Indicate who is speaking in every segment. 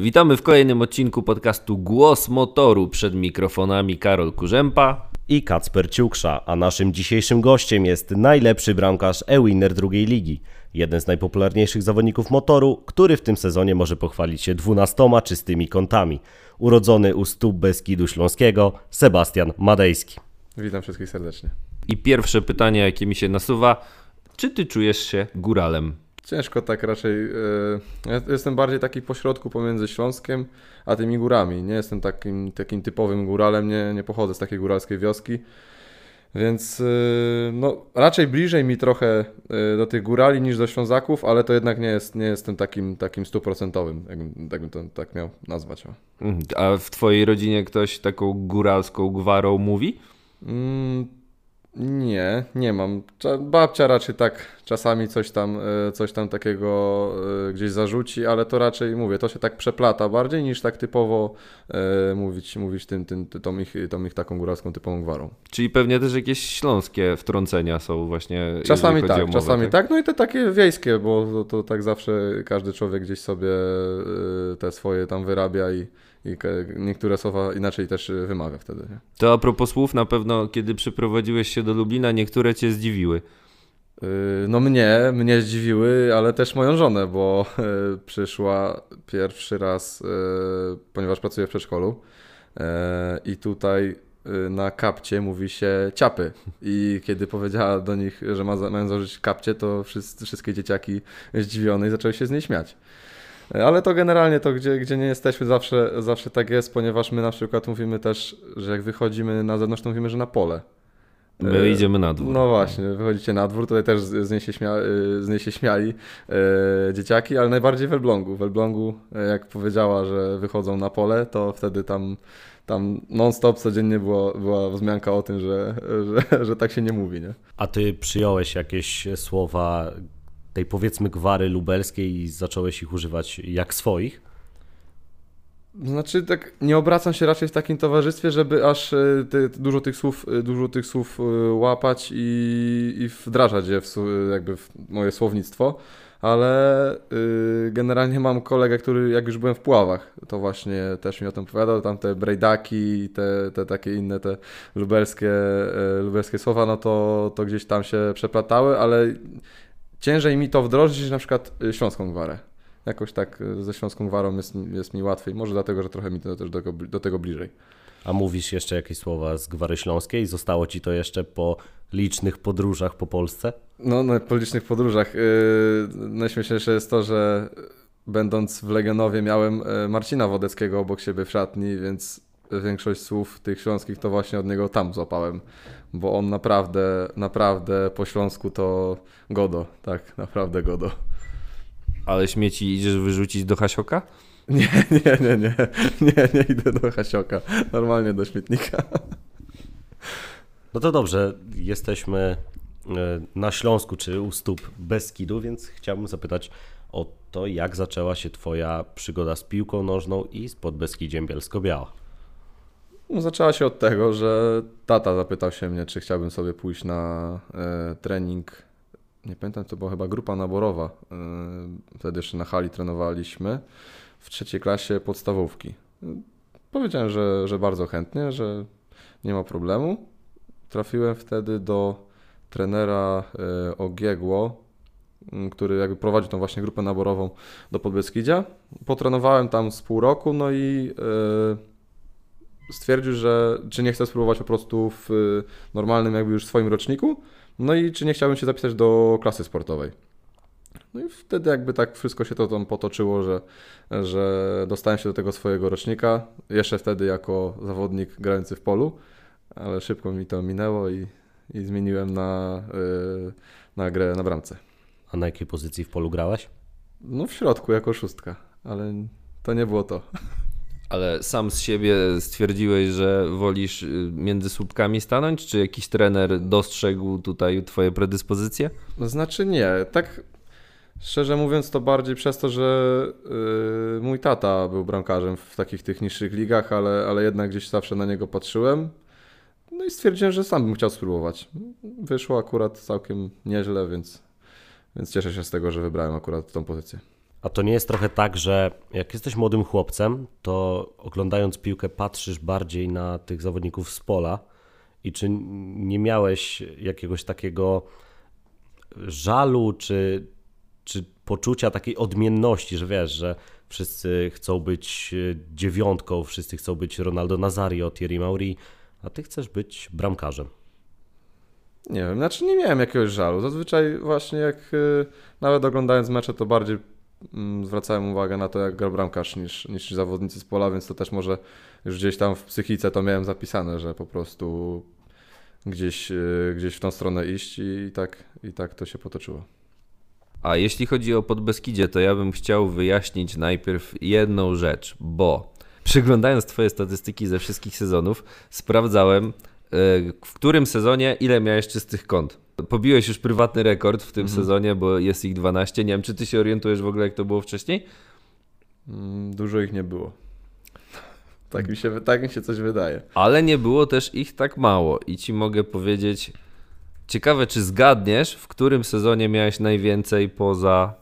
Speaker 1: Witamy w kolejnym odcinku podcastu Głos Motoru. Przed mikrofonami Karol Kurzępa
Speaker 2: i Kacper Ciuksza, a naszym dzisiejszym gościem jest najlepszy bramkarz e-winner drugiej ligi. Jeden z najpopularniejszych zawodników motoru, który w tym sezonie może pochwalić się dwunastoma czystymi kątami. Urodzony u stóp Beskidu Śląskiego, Sebastian Madejski.
Speaker 3: Witam wszystkich serdecznie.
Speaker 1: I pierwsze pytanie, jakie mi się nasuwa, czy ty czujesz się góralem?
Speaker 3: Ciężko tak raczej. Yy, ja jestem bardziej taki pośrodku pomiędzy Śląskiem a tymi górami. Nie jestem takim, takim typowym góralem, nie, nie pochodzę z takiej góralskiej wioski. Więc yy, no, raczej bliżej mi trochę yy, do tych górali niż do Ślązaków, ale to jednak nie, jest, nie jestem takim, takim stuprocentowym, jakbym, jakbym to tak miał nazwać.
Speaker 1: Mhm. A w twojej rodzinie ktoś taką góralską gwarą mówi?
Speaker 3: Mm, nie, nie mam. Babcia raczej tak czasami coś tam, e, coś tam takiego e, gdzieś zarzuci, ale to raczej mówię, to się tak przeplata bardziej niż tak typowo e, mówić, mówić tym, tym, tą, ich, tą ich taką góralską typową gwarą.
Speaker 1: Czyli pewnie też jakieś śląskie wtrącenia są właśnie.
Speaker 3: Czasami tak, mowę, czasami tak? tak? No i te takie wiejskie, bo to, to tak zawsze każdy człowiek gdzieś sobie te swoje tam wyrabia i i niektóre słowa inaczej też y, wymawia wtedy. Nie?
Speaker 1: To a propos słów, na pewno kiedy przyprowadziłeś się do Lublina, niektóre cię zdziwiły.
Speaker 3: Y, no mnie, mnie zdziwiły, ale też moją żonę, bo y, przyszła pierwszy raz, ponieważ pracuję w przedszkolu i tutaj na kapcie mówi się ciapy. I kiedy powiedziała do nich, że ma, mają założyć kapcie, to wszyscy, wszystkie dzieciaki zdziwione i zaczęły się z niej śmiać. Ale to generalnie to, gdzie, gdzie nie jesteśmy, zawsze, zawsze tak jest, ponieważ my na przykład mówimy też, że jak wychodzimy na zewnątrz, to mówimy, że na pole.
Speaker 1: My e, idziemy na dwór.
Speaker 3: No właśnie, wychodzicie na dwór, tutaj też z niej się, śmia e, z niej się śmiali e, dzieciaki, ale najbardziej w Elblągu. W Elblągu, jak powiedziała, że wychodzą na pole, to wtedy tam, tam non-stop codziennie była, była wzmianka o tym, że, że, że tak się nie mówi. Nie?
Speaker 2: A ty przyjąłeś jakieś słowa tej powiedzmy gwary lubelskiej i zacząłeś ich używać jak swoich?
Speaker 3: Znaczy, tak nie obracam się raczej w takim towarzystwie, żeby aż e, te, dużo, tych słów, e, dużo tych słów e, łapać i, i wdrażać je w, jakby w moje słownictwo, ale generalnie mam kolegę, który jak już byłem w Puławach, to właśnie też mi o tym opowiadał, tam te brejdaki, te, te takie inne te lubelskie, lubelskie słowa, no to, to gdzieś tam się przeplatały, ale ciężej mi to wdrożyć niż na przykład y, śląską gwarę. Jakoś tak y, ze śląską gwarą jest, jest mi łatwiej. Może dlatego, że trochę mi to też do, do tego bliżej.
Speaker 2: A mówisz jeszcze jakieś słowa z gwary śląskiej? Zostało ci to jeszcze po licznych podróżach po Polsce?
Speaker 3: No, no po licznych podróżach. Yy, najśmieszniejsze jest to, że będąc w Legionowie miałem Marcina Wodeckiego obok siebie w szatni, więc większość słów tych śląskich to właśnie od niego tam złapałem, bo on naprawdę, naprawdę po śląsku to godo, tak, naprawdę godo.
Speaker 1: Ale śmieci idziesz wyrzucić do Hasioka?
Speaker 3: Nie, nie, nie, nie, nie, nie idę do Hasioka, normalnie do śmietnika.
Speaker 2: No to dobrze, jesteśmy e, na Śląsku, czy u stóp Beskidu, więc chciałbym zapytać o to, jak zaczęła się Twoja przygoda z piłką nożną i z Podbeskidziem Bielsko-Biała.
Speaker 3: No, zaczęła się od tego, że tata zapytał się mnie, czy chciałbym sobie pójść na e, trening. Nie pamiętam, to była chyba grupa naborowa. E, wtedy jeszcze na hali trenowaliśmy w trzeciej klasie podstawówki. Powiedziałem, że, że bardzo chętnie, że nie ma problemu. Trafiłem wtedy do trenera e, Ogiegło, który jakby prowadził tą właśnie grupę naborową do Podbeskidzia. Potrenowałem tam z pół roku, no i e, stwierdził, że czy nie chce spróbować po prostu w y, normalnym jakby już swoim roczniku, no i czy nie chciałbym się zapisać do klasy sportowej. No i wtedy jakby tak wszystko się to tam potoczyło, że, że dostałem się do tego swojego rocznika, jeszcze wtedy jako zawodnik grający w polu, ale szybko mi to minęło i, i zmieniłem na, yy, na grę na bramce.
Speaker 2: A na jakiej pozycji w polu grałeś?
Speaker 3: No w środku, jako szóstka, ale to nie było to.
Speaker 1: Ale sam z siebie stwierdziłeś, że wolisz y, między słupkami stanąć, czy jakiś trener dostrzegł tutaj twoje predyspozycje?
Speaker 3: No znaczy nie, tak szczerze mówiąc to bardziej przez to, że yy, mój tata był bramkarzem w takich tych niższych ligach, ale, ale jednak gdzieś zawsze na niego patrzyłem. No i stwierdziłem, że sam bym chciał spróbować. Wyszło akurat całkiem nieźle, więc, więc cieszę się z tego, że wybrałem akurat tą pozycję.
Speaker 2: A to nie jest trochę tak, że jak jesteś młodym chłopcem, to oglądając piłkę patrzysz bardziej na tych zawodników z pola i czy nie miałeś jakiegoś takiego żalu, czy, czy poczucia takiej odmienności, że wiesz, że wszyscy chcą być dziewiątką, wszyscy chcą być Ronaldo Nazario, Thierry Mauri, a ty chcesz być bramkarzem.
Speaker 3: Nie wiem, znaczy nie miałem jakiegoś żalu. Zazwyczaj właśnie jak y, nawet oglądając mecze, to bardziej zwracałem uwagę na to, jak gra bramkarz niż, niż zawodnicy z pola, więc to też może już gdzieś tam w psychice to miałem zapisane, że po prostu gdzieś, y, gdzieś w tą stronę iść i tak, i tak to się potoczyło.
Speaker 1: A jeśli chodzi o Podbeskidzie, to ja bym chciał wyjaśnić najpierw jedną rzecz, bo przyglądając Twoje statystyki ze wszystkich sezonów, sprawdzałem, w którym sezonie ile miałeś czystych kąt. Pobiłeś już prywatny rekord w tym
Speaker 3: Mhm.
Speaker 1: sezonie, bo jest ich 12. Nie wiem, czy ty się orientujesz w ogóle, jak to było wcześniej?
Speaker 3: Mm, Dużo ich nie było. Tak mi się, tak mi się coś wydaje.
Speaker 1: Ale nie było też ich tak mało i ci mogę powiedzieć, ciekawe czy zgadniesz, w którym sezonie miałeś najwięcej poza,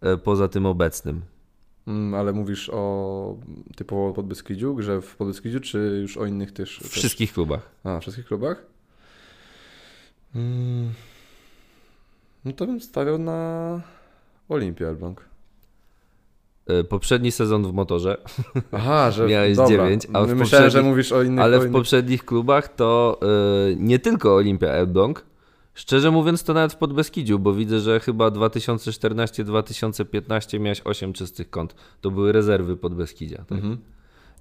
Speaker 1: e, poza tym obecnym.
Speaker 3: Mm, Ale mówisz o typowo Podbeskidziu, grze w Podbeskidziu, czy już o innych też?
Speaker 1: W wszystkich klubach.
Speaker 3: A, wszystkich klubach? Mm. No to bym stawiał na Olimpię Elbląg.
Speaker 1: E, Poprzedni sezon w motorze,
Speaker 3: Aha, że
Speaker 1: Miałeś
Speaker 3: dobra.
Speaker 1: dziewięć, a w
Speaker 3: Myślałem, że mówisz o innych.
Speaker 1: ale w poprzednich klubach to e, nie tylko Olimpia Elbląg. Szczerze mówiąc, to nawet w Podbeskidziu, bo widzę, że chyba 2014-2015 miałeś 8 czystych kąt. To były rezerwy Podbeskidzia. Tak?
Speaker 3: Mhm.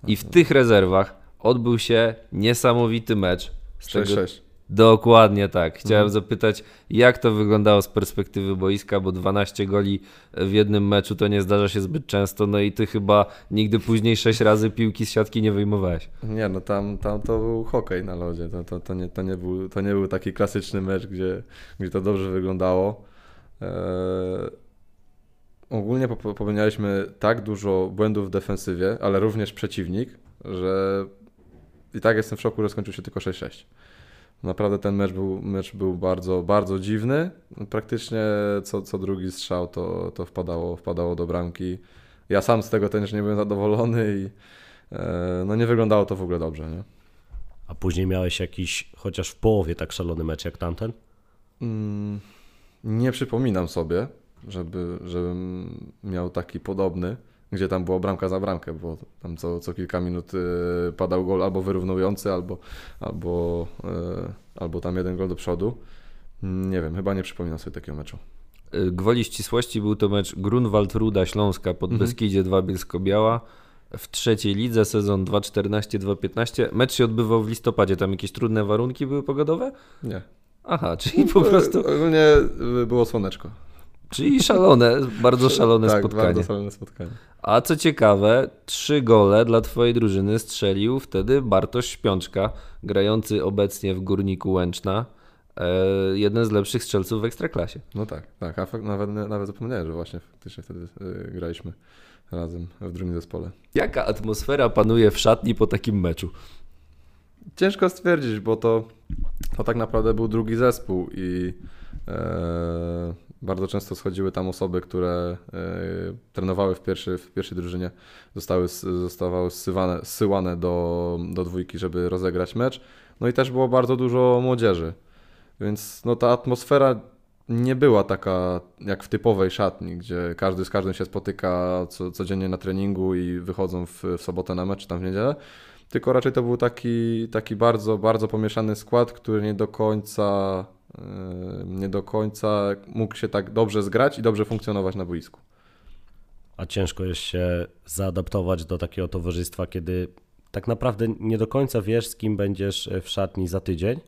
Speaker 1: I w tych rezerwach odbył się niesamowity mecz. Z tego
Speaker 3: 6-6.
Speaker 1: Dokładnie tak. Chciałem
Speaker 3: Mhm.
Speaker 1: zapytać, jak to wyglądało z perspektywy boiska, bo 12 goli w jednym meczu to nie zdarza się zbyt często, no i ty chyba nigdy później 6 razy piłki z siatki nie wyjmowałeś.
Speaker 3: Nie, no tam, tam to był hokej na lodzie. To, to, to, nie, to, nie, był, to nie był taki klasyczny mecz, gdzie, gdzie to dobrze wyglądało. Eee, ogólnie pop- popełnialiśmy tak dużo błędów w defensywie, ale również przeciwnik, że i tak jestem w szoku, że skończył się tylko 6-6. Naprawdę ten mecz był, mecz był bardzo, bardzo dziwny. Praktycznie co, co drugi strzał to, to wpadało, wpadało do bramki. Ja sam z tego też nie byłem zadowolony i e, no nie wyglądało to w ogóle dobrze. Nie?
Speaker 2: A później miałeś jakiś, chociaż w połowie tak szalony mecz jak tamten?
Speaker 3: Mm, nie przypominam sobie, żeby, żebym miał taki podobny, gdzie tam było bramka za bramkę, bo tam co, co kilka minut y, padał gol albo wyrównujący, albo, albo, y, albo tam jeden gol do przodu. Mm, Nie wiem, chyba nie przypominam sobie takiego meczu.
Speaker 1: Y, Gwoli ścisłości był to mecz Grunwald-Ruda Śląska pod
Speaker 3: Mhm.
Speaker 1: Beskidzie 2 Bielsko-Biała. W trzeciej lidze sezon 2-14-2-15. Mecz się odbywał w listopadzie. Tam jakieś trudne warunki były pogodowe?
Speaker 3: Nie.
Speaker 1: Aha, czyli po prostu.
Speaker 3: Ogólnie było słoneczko.
Speaker 1: Czyli szalone, bardzo szalone
Speaker 3: tak,
Speaker 1: spotkanie.
Speaker 3: bardzo szalone spotkanie.
Speaker 1: A co ciekawe, trzy gole dla twojej drużyny strzelił wtedy Bartosz Śpiączka, grający obecnie w Górniku Łęczna. E, jeden z lepszych strzelców w Ekstraklasie.
Speaker 3: No tak, tak. A nawet, nawet zapomniałem, że właśnie faktycznie wtedy y, graliśmy razem w drugim zespole.
Speaker 1: Jaka atmosfera panuje w szatni po takim meczu?
Speaker 3: Ciężko stwierdzić, bo to, to tak naprawdę był drugi zespół i e, bardzo często schodziły tam osoby, które e, trenowały w, pierwszy, w pierwszej drużynie, zostały, zostawały zsyłane, zsyłane do, do dwójki, żeby rozegrać mecz. No i też było bardzo dużo młodzieży, więc no, ta atmosfera nie była taka jak w typowej szatni, gdzie każdy z każdym się spotyka co, codziennie na treningu i wychodzą w, w sobotę na mecz czy tam w niedzielę tylko raczej to był taki, taki bardzo, bardzo pomieszany skład, który nie do końca yy, nie do końca mógł się tak dobrze zgrać i dobrze funkcjonować na boisku.
Speaker 2: A ciężko jest się zaadaptować do takiego towarzystwa, kiedy tak naprawdę nie do końca wiesz, z kim będziesz w szatni za tydzień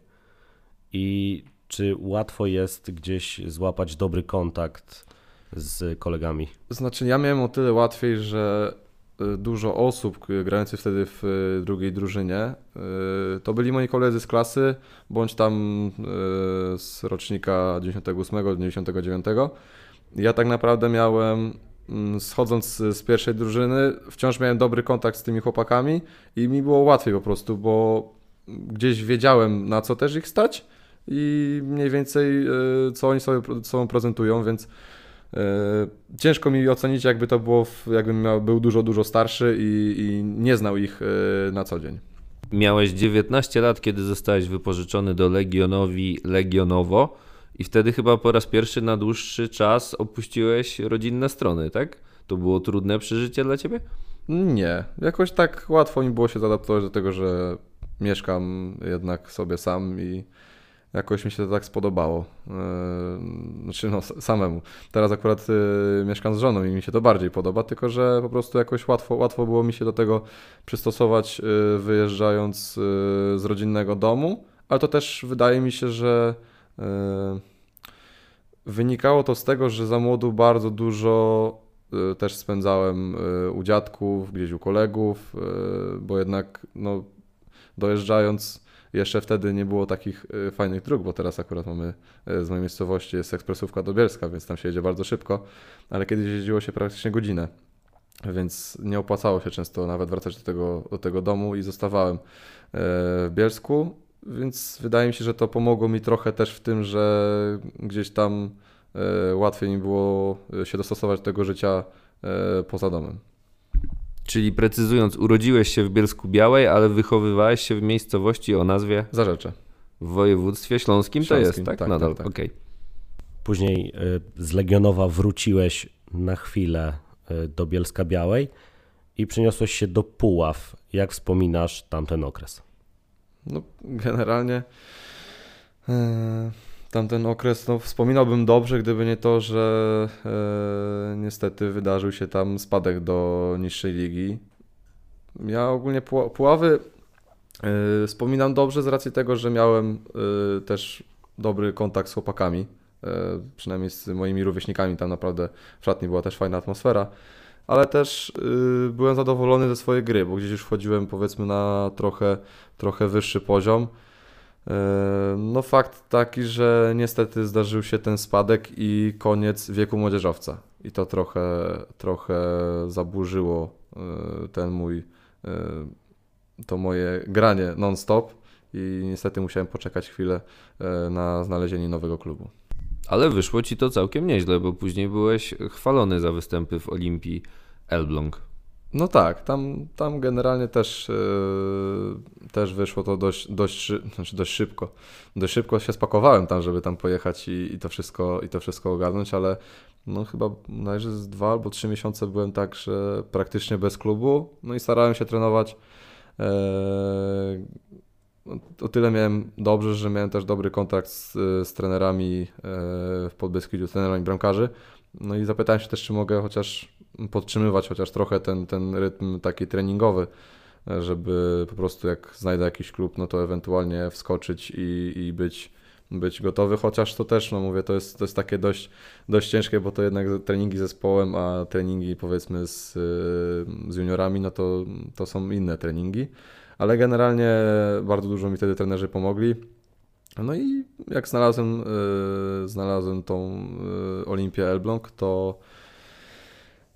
Speaker 2: i czy łatwo jest gdzieś złapać dobry kontakt z kolegami.
Speaker 3: Znaczy ja miałem o tyle łatwiej, że dużo osób k- grających wtedy w y, drugiej drużynie y, to byli moi koledzy z klasy, bądź tam y, z rocznika 98, 99. Ja tak naprawdę miałem, mm, schodząc z pierwszej drużyny, wciąż miałem dobry kontakt z tymi chłopakami i mi było łatwiej po prostu, bo gdzieś wiedziałem na co też ich stać i mniej więcej y, co oni sobie sobą prezentują, więc Ciężko mi ocenić, jakby to było, jakbym miał, był dużo, dużo starszy i, i nie znał ich na co dzień.
Speaker 1: Miałeś 19 lat, kiedy zostałeś wypożyczony do Legionowi Legionowo i wtedy chyba po raz pierwszy na dłuższy czas opuściłeś rodzinne strony, tak? To było trudne przeżycie dla ciebie?
Speaker 3: Nie. Jakoś tak łatwo mi było się zaadaptować do tego, że mieszkam jednak sobie sam i jakoś mi się to tak spodobało. Yy, znaczy no samemu. Teraz akurat yy, mieszkam z żoną i mi się to bardziej podoba, tylko że po prostu jakoś łatwo, łatwo było mi się do tego przystosować yy, wyjeżdżając z rodzinnego domu, ale to też wydaje mi się, że wynikało to z tego, że za młodu bardzo dużo też spędzałem u dziadków, gdzieś u kolegów, bo jednak no, dojeżdżając jeszcze wtedy nie było takich y, fajnych dróg, bo teraz akurat mamy y, z mojej miejscowości jest ekspresówka do Bielska, więc tam się jedzie bardzo szybko, ale kiedyś jeździło się praktycznie godzinę. Więc nie opłacało się często nawet wracać do tego, do tego domu i zostawałem y, w Bielsku, więc wydaje mi się, że to pomogło mi trochę też w tym, że gdzieś tam łatwiej mi było się dostosować do tego życia poza domem.
Speaker 1: Czyli precyzując, urodziłeś się w Bielsku Białej, ale wychowywałeś się w miejscowości o nazwie
Speaker 3: Zarzecze.
Speaker 1: W województwie śląskim, śląskim to jest, tak?
Speaker 3: tak
Speaker 1: Nadal,
Speaker 3: tak, tak.
Speaker 1: okej. Okay.
Speaker 2: Później y, z Legionowa wróciłeś na chwilę y, do Bielska Białej i przeniosłeś się do Puław. Jak wspominasz tamten okres?
Speaker 3: No, generalnie... Yy tamten okres no, wspominałbym dobrze, gdyby nie to, że e, niestety wydarzył się tam spadek do niższej ligi. Ja ogólnie Puławy e, wspominam dobrze z racji tego, że miałem e, też dobry kontakt z chłopakami, e, przynajmniej z moimi rówieśnikami. Tam naprawdę w szatni była też fajna atmosfera ale też e, byłem zadowolony ze swojej gry, bo gdzieś już wchodziłem powiedzmy na trochę, trochę wyższy poziom. E, no fakt taki, że niestety zdarzył się ten spadek i koniec wieku młodzieżowca. I to trochę, trochę zaburzyło e, ten mój, e, to moje granie non-stop i niestety musiałem poczekać chwilę na znalezienie nowego klubu.
Speaker 1: Ale wyszło ci to całkiem nieźle, bo później byłeś chwalony za występy w Olimpii Elbląg.
Speaker 3: No tak, tam, tam generalnie też, yy, też wyszło to dość, dość, znaczy dość szybko. Dość szybko się spakowałem tam, żeby tam pojechać i, i, to, wszystko, i to wszystko ogarnąć, ale no chyba należy z dwa albo trzy miesiące byłem tak, że praktycznie bez klubu, no i starałem się trenować. Yy, o tyle miałem dobrze, że miałem też dobry kontakt z, z trenerami yy, w Podbeskidziu, trenerami bramkarzy. No i zapytałem się też, czy mogę chociaż podtrzymywać chociaż trochę ten, ten rytm taki treningowy, żeby po prostu jak znajdę jakiś klub, no to ewentualnie wskoczyć i, i być, być gotowy, chociaż to też, no mówię, to jest, to jest takie dość, dość ciężkie, bo to jednak treningi z zespołem, a treningi powiedzmy z, z juniorami, no to, to są inne treningi, ale generalnie bardzo dużo mi wtedy trenerzy pomogli. No i jak znalazłem, yy, znalazłem tą yy, Olimpię Elbląg, to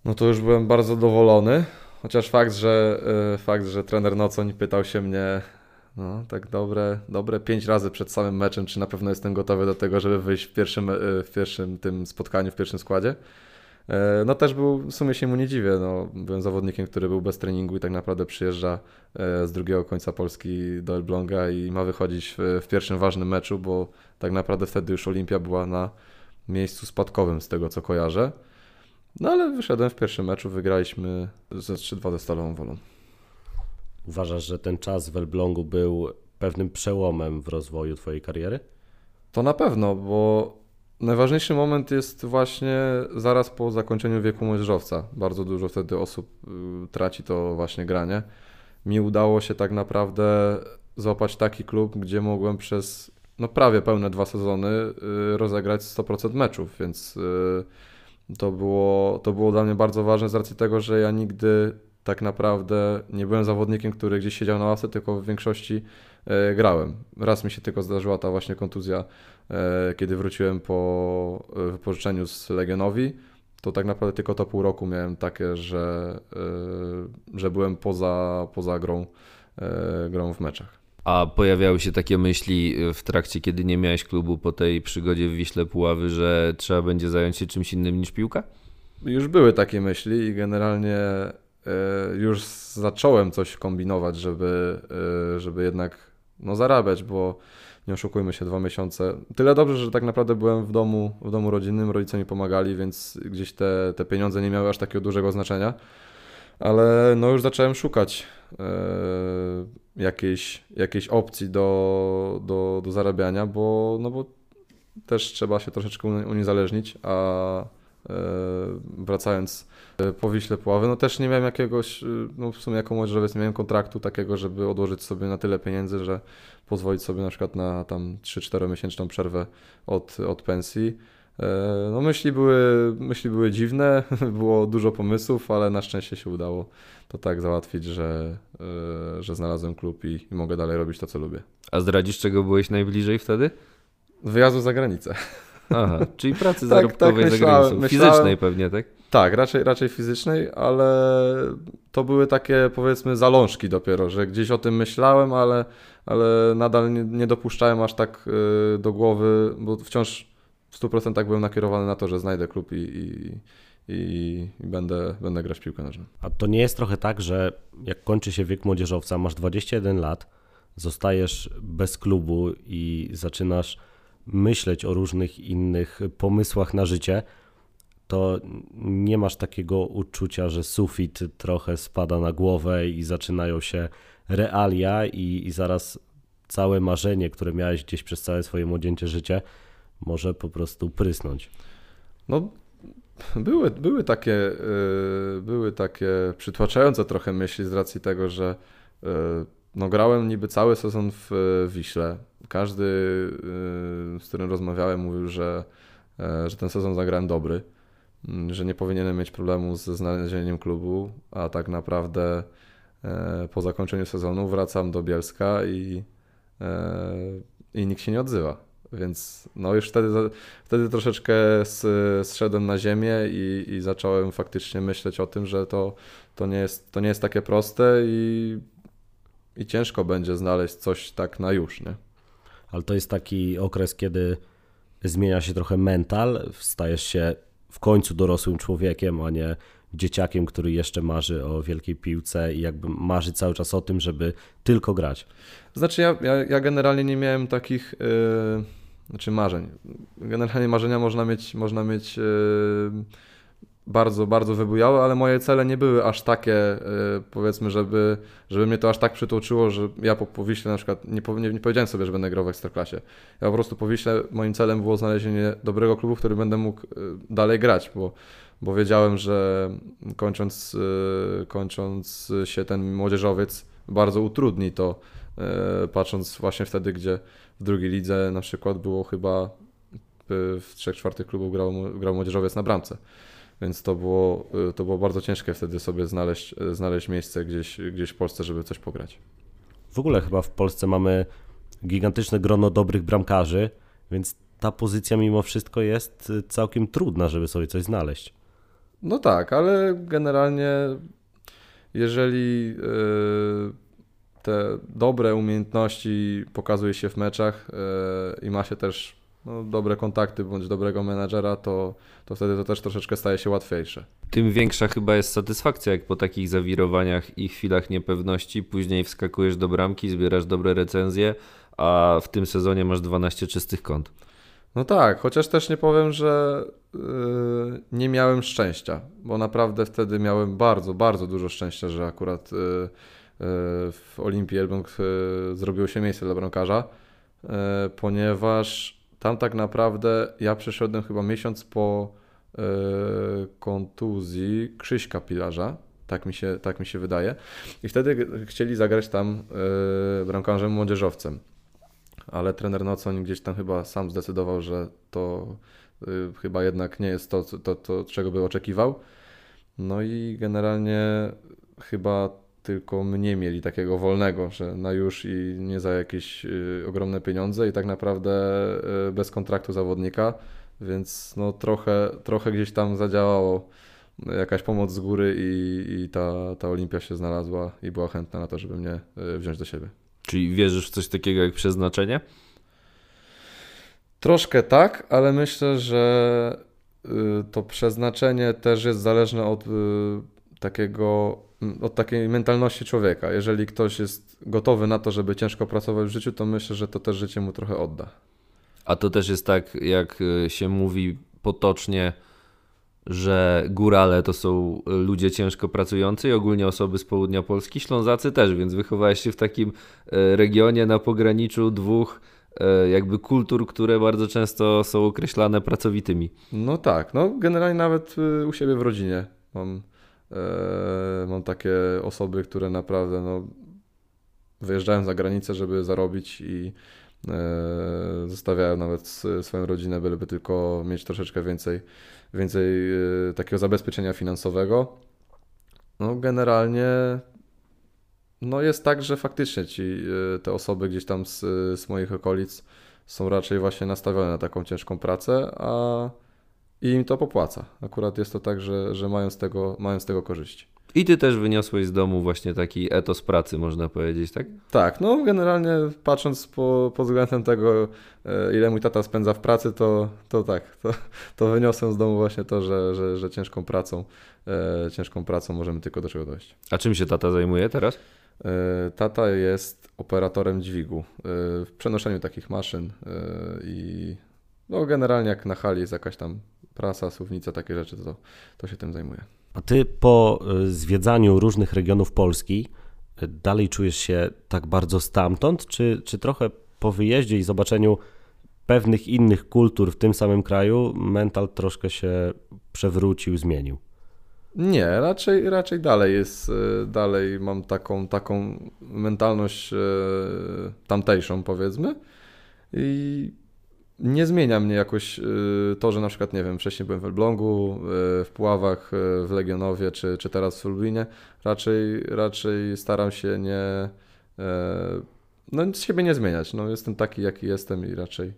Speaker 3: no to już byłem bardzo zadowolony. Chociaż fakt, że, e, fakt, że trener Nocoń pytał się mnie no, tak dobre, dobre pięć razy przed samym meczem, czy na pewno jestem gotowy do tego, żeby wyjść w pierwszym, e, w pierwszym tym spotkaniu, w pierwszym składzie. E, no też był, w sumie się mu nie dziwię, no, byłem zawodnikiem, który był bez treningu i tak naprawdę przyjeżdża z drugiego końca Polski do Elbląga i ma wychodzić w, w pierwszym ważnym meczu, bo tak naprawdę wtedy już Olimpia była na miejscu spadkowym z tego co kojarzę. No ale wyszedłem w pierwszym meczu, wygraliśmy ze 3-2 ze Stalową Wolą.
Speaker 2: Uważasz, że ten czas w Elblągu był pewnym przełomem w rozwoju Twojej kariery?
Speaker 3: To na pewno, bo najważniejszy moment jest właśnie zaraz po zakończeniu wieku młodzieżowca. Bardzo dużo wtedy osób y, traci to właśnie granie. Mi udało się tak naprawdę złapać taki klub, gdzie mogłem przez no prawie pełne dwa sezony y, rozegrać 100% meczów, więc y, to było, to było dla mnie bardzo ważne z racji tego, że ja nigdy tak naprawdę nie byłem zawodnikiem, który gdzieś siedział na ławce, tylko w większości e, grałem. Raz mi się tylko zdarzyła ta właśnie kontuzja, e, kiedy wróciłem po e, wypożyczeniu z Legionowi. To tak naprawdę tylko to pół roku miałem takie, że, że byłem poza, poza grą, grą w meczach.
Speaker 1: A pojawiały się takie myśli w trakcie, kiedy nie miałeś klubu po tej przygodzie w Wiśle Puławy, że trzeba będzie zająć się czymś innym niż piłka?
Speaker 3: Już były takie myśli i generalnie e, już zacząłem coś kombinować, żeby, e, żeby jednak no, zarabiać, bo nie oszukujmy się, dwa miesiące. Tyle dobrze, że tak naprawdę byłem w domu, w domu rodzinnym, rodzice mi pomagali, więc gdzieś te, te pieniądze nie miały aż takiego dużego znaczenia. Ale no już zacząłem szukać e, jakiejś, jakiejś opcji do, do, do zarabiania, bo, no bo też trzeba się troszeczkę uniezależnić, a e, wracając e, po Wiśle Puławy, no też nie miałem jakiegoś, no w sumie jako młodzieżowiec nie miałem kontraktu takiego, żeby odłożyć sobie na tyle pieniędzy, że pozwolić sobie na przykład na tam 3-4 miesięczną przerwę od, od pensji. No myśli były, myśli były dziwne, było dużo pomysłów, ale na szczęście się udało to tak załatwić, że, że znalazłem klub i, i mogę dalej robić to, co lubię.
Speaker 1: A zdradzisz, czego byłeś najbliżej wtedy?
Speaker 3: Wyjazdu za granicę.
Speaker 1: Aha, czyli pracy tak, zarobkowej tak, myślałem, za granicą. Fizycznej myślałem, pewnie, tak?
Speaker 3: Tak, raczej, raczej fizycznej, ale to były takie powiedzmy zalążki dopiero, że gdzieś o tym myślałem, ale, ale nadal nie, nie dopuszczałem aż tak y, do głowy, bo wciąż w 100% byłem nakierowany na to, że znajdę klub i, i, i, będę, będę grać piłkę nożną.
Speaker 2: A to nie jest trochę tak, że jak kończy się wiek młodzieżowca, masz 21 lat, zostajesz bez klubu i zaczynasz myśleć o różnych innych pomysłach na życie, to nie masz takiego uczucia, że sufit trochę spada na głowę i zaczynają się realia i, i zaraz całe marzenie, które miałeś gdzieś przez całe swoje młodzieńcze życie, może po prostu prysnąć.
Speaker 3: No, były, były, takie, yy, były takie przytłaczające trochę myśli z racji tego, że yy, no, grałem niby cały sezon w, Wiśle. Każdy, yy, z którym rozmawiałem, mówił, że, że ten sezon zagrałem dobry, że nie powinienem mieć problemu ze znalezieniem klubu, a tak naprawdę po zakończeniu sezonu wracam do Bielska i, i nikt się nie odzywa. Więc no już wtedy, wtedy troszeczkę zszedłem na ziemię i, i zacząłem faktycznie myśleć o tym, że to, to, nie, jest, to nie jest takie proste i, i ciężko będzie znaleźć coś tak na już, nie?
Speaker 2: Ale to jest taki okres, kiedy zmienia się trochę mental, stajesz się w końcu dorosłym człowiekiem, a nie dzieciakiem, który jeszcze marzy o wielkiej piłce i jakby marzy cały czas o tym, żeby tylko grać.
Speaker 3: Znaczy ja, ja, ja generalnie nie miałem takich yy, znaczy marzeń. Generalnie marzenia można mieć, można mieć yy, bardzo, bardzo wybujałe, ale moje cele nie były aż takie, yy, powiedzmy, żeby, żeby mnie to aż tak przytłoczyło, że ja po, po Wiśle na przykład nie, nie, nie powiedziałem sobie, że będę grał w Ekstraklasie. Ja po prostu po Wiśle moim celem było znalezienie dobrego klubu, w którym będę mógł dalej grać, bo bo wiedziałem, że kończąc, e, kończąc się ten młodzieżowiec bardzo utrudni to, e, patrząc właśnie wtedy, gdzie w drugiej lidze na przykład było chyba w trzech czwartych klubów grał, grał młodzieżowiec na bramce. Więc to było, to było bardzo ciężkie wtedy sobie znaleźć, znaleźć miejsce gdzieś, gdzieś w Polsce, żeby coś pograć.
Speaker 2: W ogóle chyba w Polsce mamy gigantyczne grono dobrych bramkarzy, więc ta pozycja mimo wszystko jest całkiem trudna, żeby sobie coś znaleźć.
Speaker 3: No tak, ale generalnie jeżeli e, te dobre umiejętności pokazuje się w meczach e, i ma się też no, dobre kontakty bądź dobrego menadżera, to, to wtedy to też troszeczkę staje się łatwiejsze.
Speaker 1: Tym większa chyba jest satysfakcja, jak po takich zawirowaniach i chwilach niepewności później wskakujesz do bramki, zbierasz dobre recenzje, a w tym sezonie masz 12 czystych kąt.
Speaker 3: No tak, chociaż też nie powiem, że yy, nie miałem szczęścia, bo naprawdę wtedy miałem bardzo, bardzo dużo szczęścia, że akurat yy, yy, w Olimpii Elbląg zrobiło się miejsce dla bramkarza, ponieważ tam tak naprawdę ja przeszedłem chyba miesiąc po kontuzji Krzyśka Pilarza, tak mi, się, tak mi się wydaje, i wtedy chcieli zagrać tam bramkarzem młodzieżowcem ale trener Nocoń gdzieś tam chyba sam zdecydował, że to y, chyba jednak nie jest to, to, to, czego by oczekiwał. No i generalnie chyba tylko mnie mieli takiego wolnego, że na już i nie za jakieś y, ogromne pieniądze i tak naprawdę y, bez kontraktu zawodnika, więc no trochę, trochę gdzieś tam zadziałało jakaś pomoc z góry i, i ta, ta Olimpia się znalazła i była chętna na to, żeby mnie wziąć do siebie.
Speaker 1: Czyli wierzysz w coś takiego jak przeznaczenie?
Speaker 3: Troszkę tak, ale myślę, że y, to przeznaczenie też jest zależne od y, takiego, od takiej mentalności człowieka. Jeżeli ktoś jest gotowy na to, żeby ciężko pracować w życiu, to myślę, że to też życie mu trochę odda.
Speaker 1: A to też jest tak, jak y, się mówi potocznie, że górale to są ludzie ciężko pracujący i ogólnie osoby z południa Polski, Ślązacy też, więc wychowałeś się w takim regionie na pograniczu dwóch E, jakby kultur, które bardzo często są określane pracowitymi.
Speaker 3: No tak, no generalnie nawet y, u siebie w rodzinie mam, e, mam takie osoby, które naprawdę no, wyjeżdżają za granicę, żeby zarobić i e, zostawiają nawet swoją rodzinę, byleby tylko mieć troszeczkę więcej, więcej e, takiego zabezpieczenia finansowego. No generalnie no jest tak, że faktycznie ci, y, te osoby gdzieś tam z, z moich okolic są raczej właśnie nastawione na taką ciężką pracę, a i im to popłaca. Akurat jest to tak, że, że mają, z tego, mają z tego korzyści.
Speaker 1: I ty też wyniosłeś z domu właśnie taki etos pracy, można powiedzieć, tak?
Speaker 3: Tak, no generalnie patrząc po, pod względem tego, e, ile mój tata spędza w pracy, to, to tak, to, to wyniosłem z domu właśnie to, że, że, że ciężką pracą, e, ciężką pracą możemy tylko do czego dojść.
Speaker 1: A czym się tata zajmuje teraz?
Speaker 3: E, tata jest operatorem dźwigu e, w przenoszeniu takich maszyn i no generalnie jak na hali jest jakaś tam prasa, suwnica, takie rzeczy, to, to się tym zajmuje.
Speaker 2: A ty po zwiedzaniu różnych regionów Polski dalej czujesz się tak bardzo stamtąd, czy, czy trochę po wyjeździe i zobaczeniu pewnych innych kultur w tym samym kraju mental troszkę się przewrócił, zmienił?
Speaker 3: Nie, raczej, raczej dalej jest, e, dalej mam taką, taką mentalność tamtejszą powiedzmy i nie zmienia mnie jakoś e, to, że na przykład, nie wiem, wcześniej byłem w Elblągu, w Puławach, w Legionowie, czy, czy teraz w Lublinie. Raczej, raczej staram się nie, no siebie nie zmieniać. No, jestem taki, jaki jestem i raczej,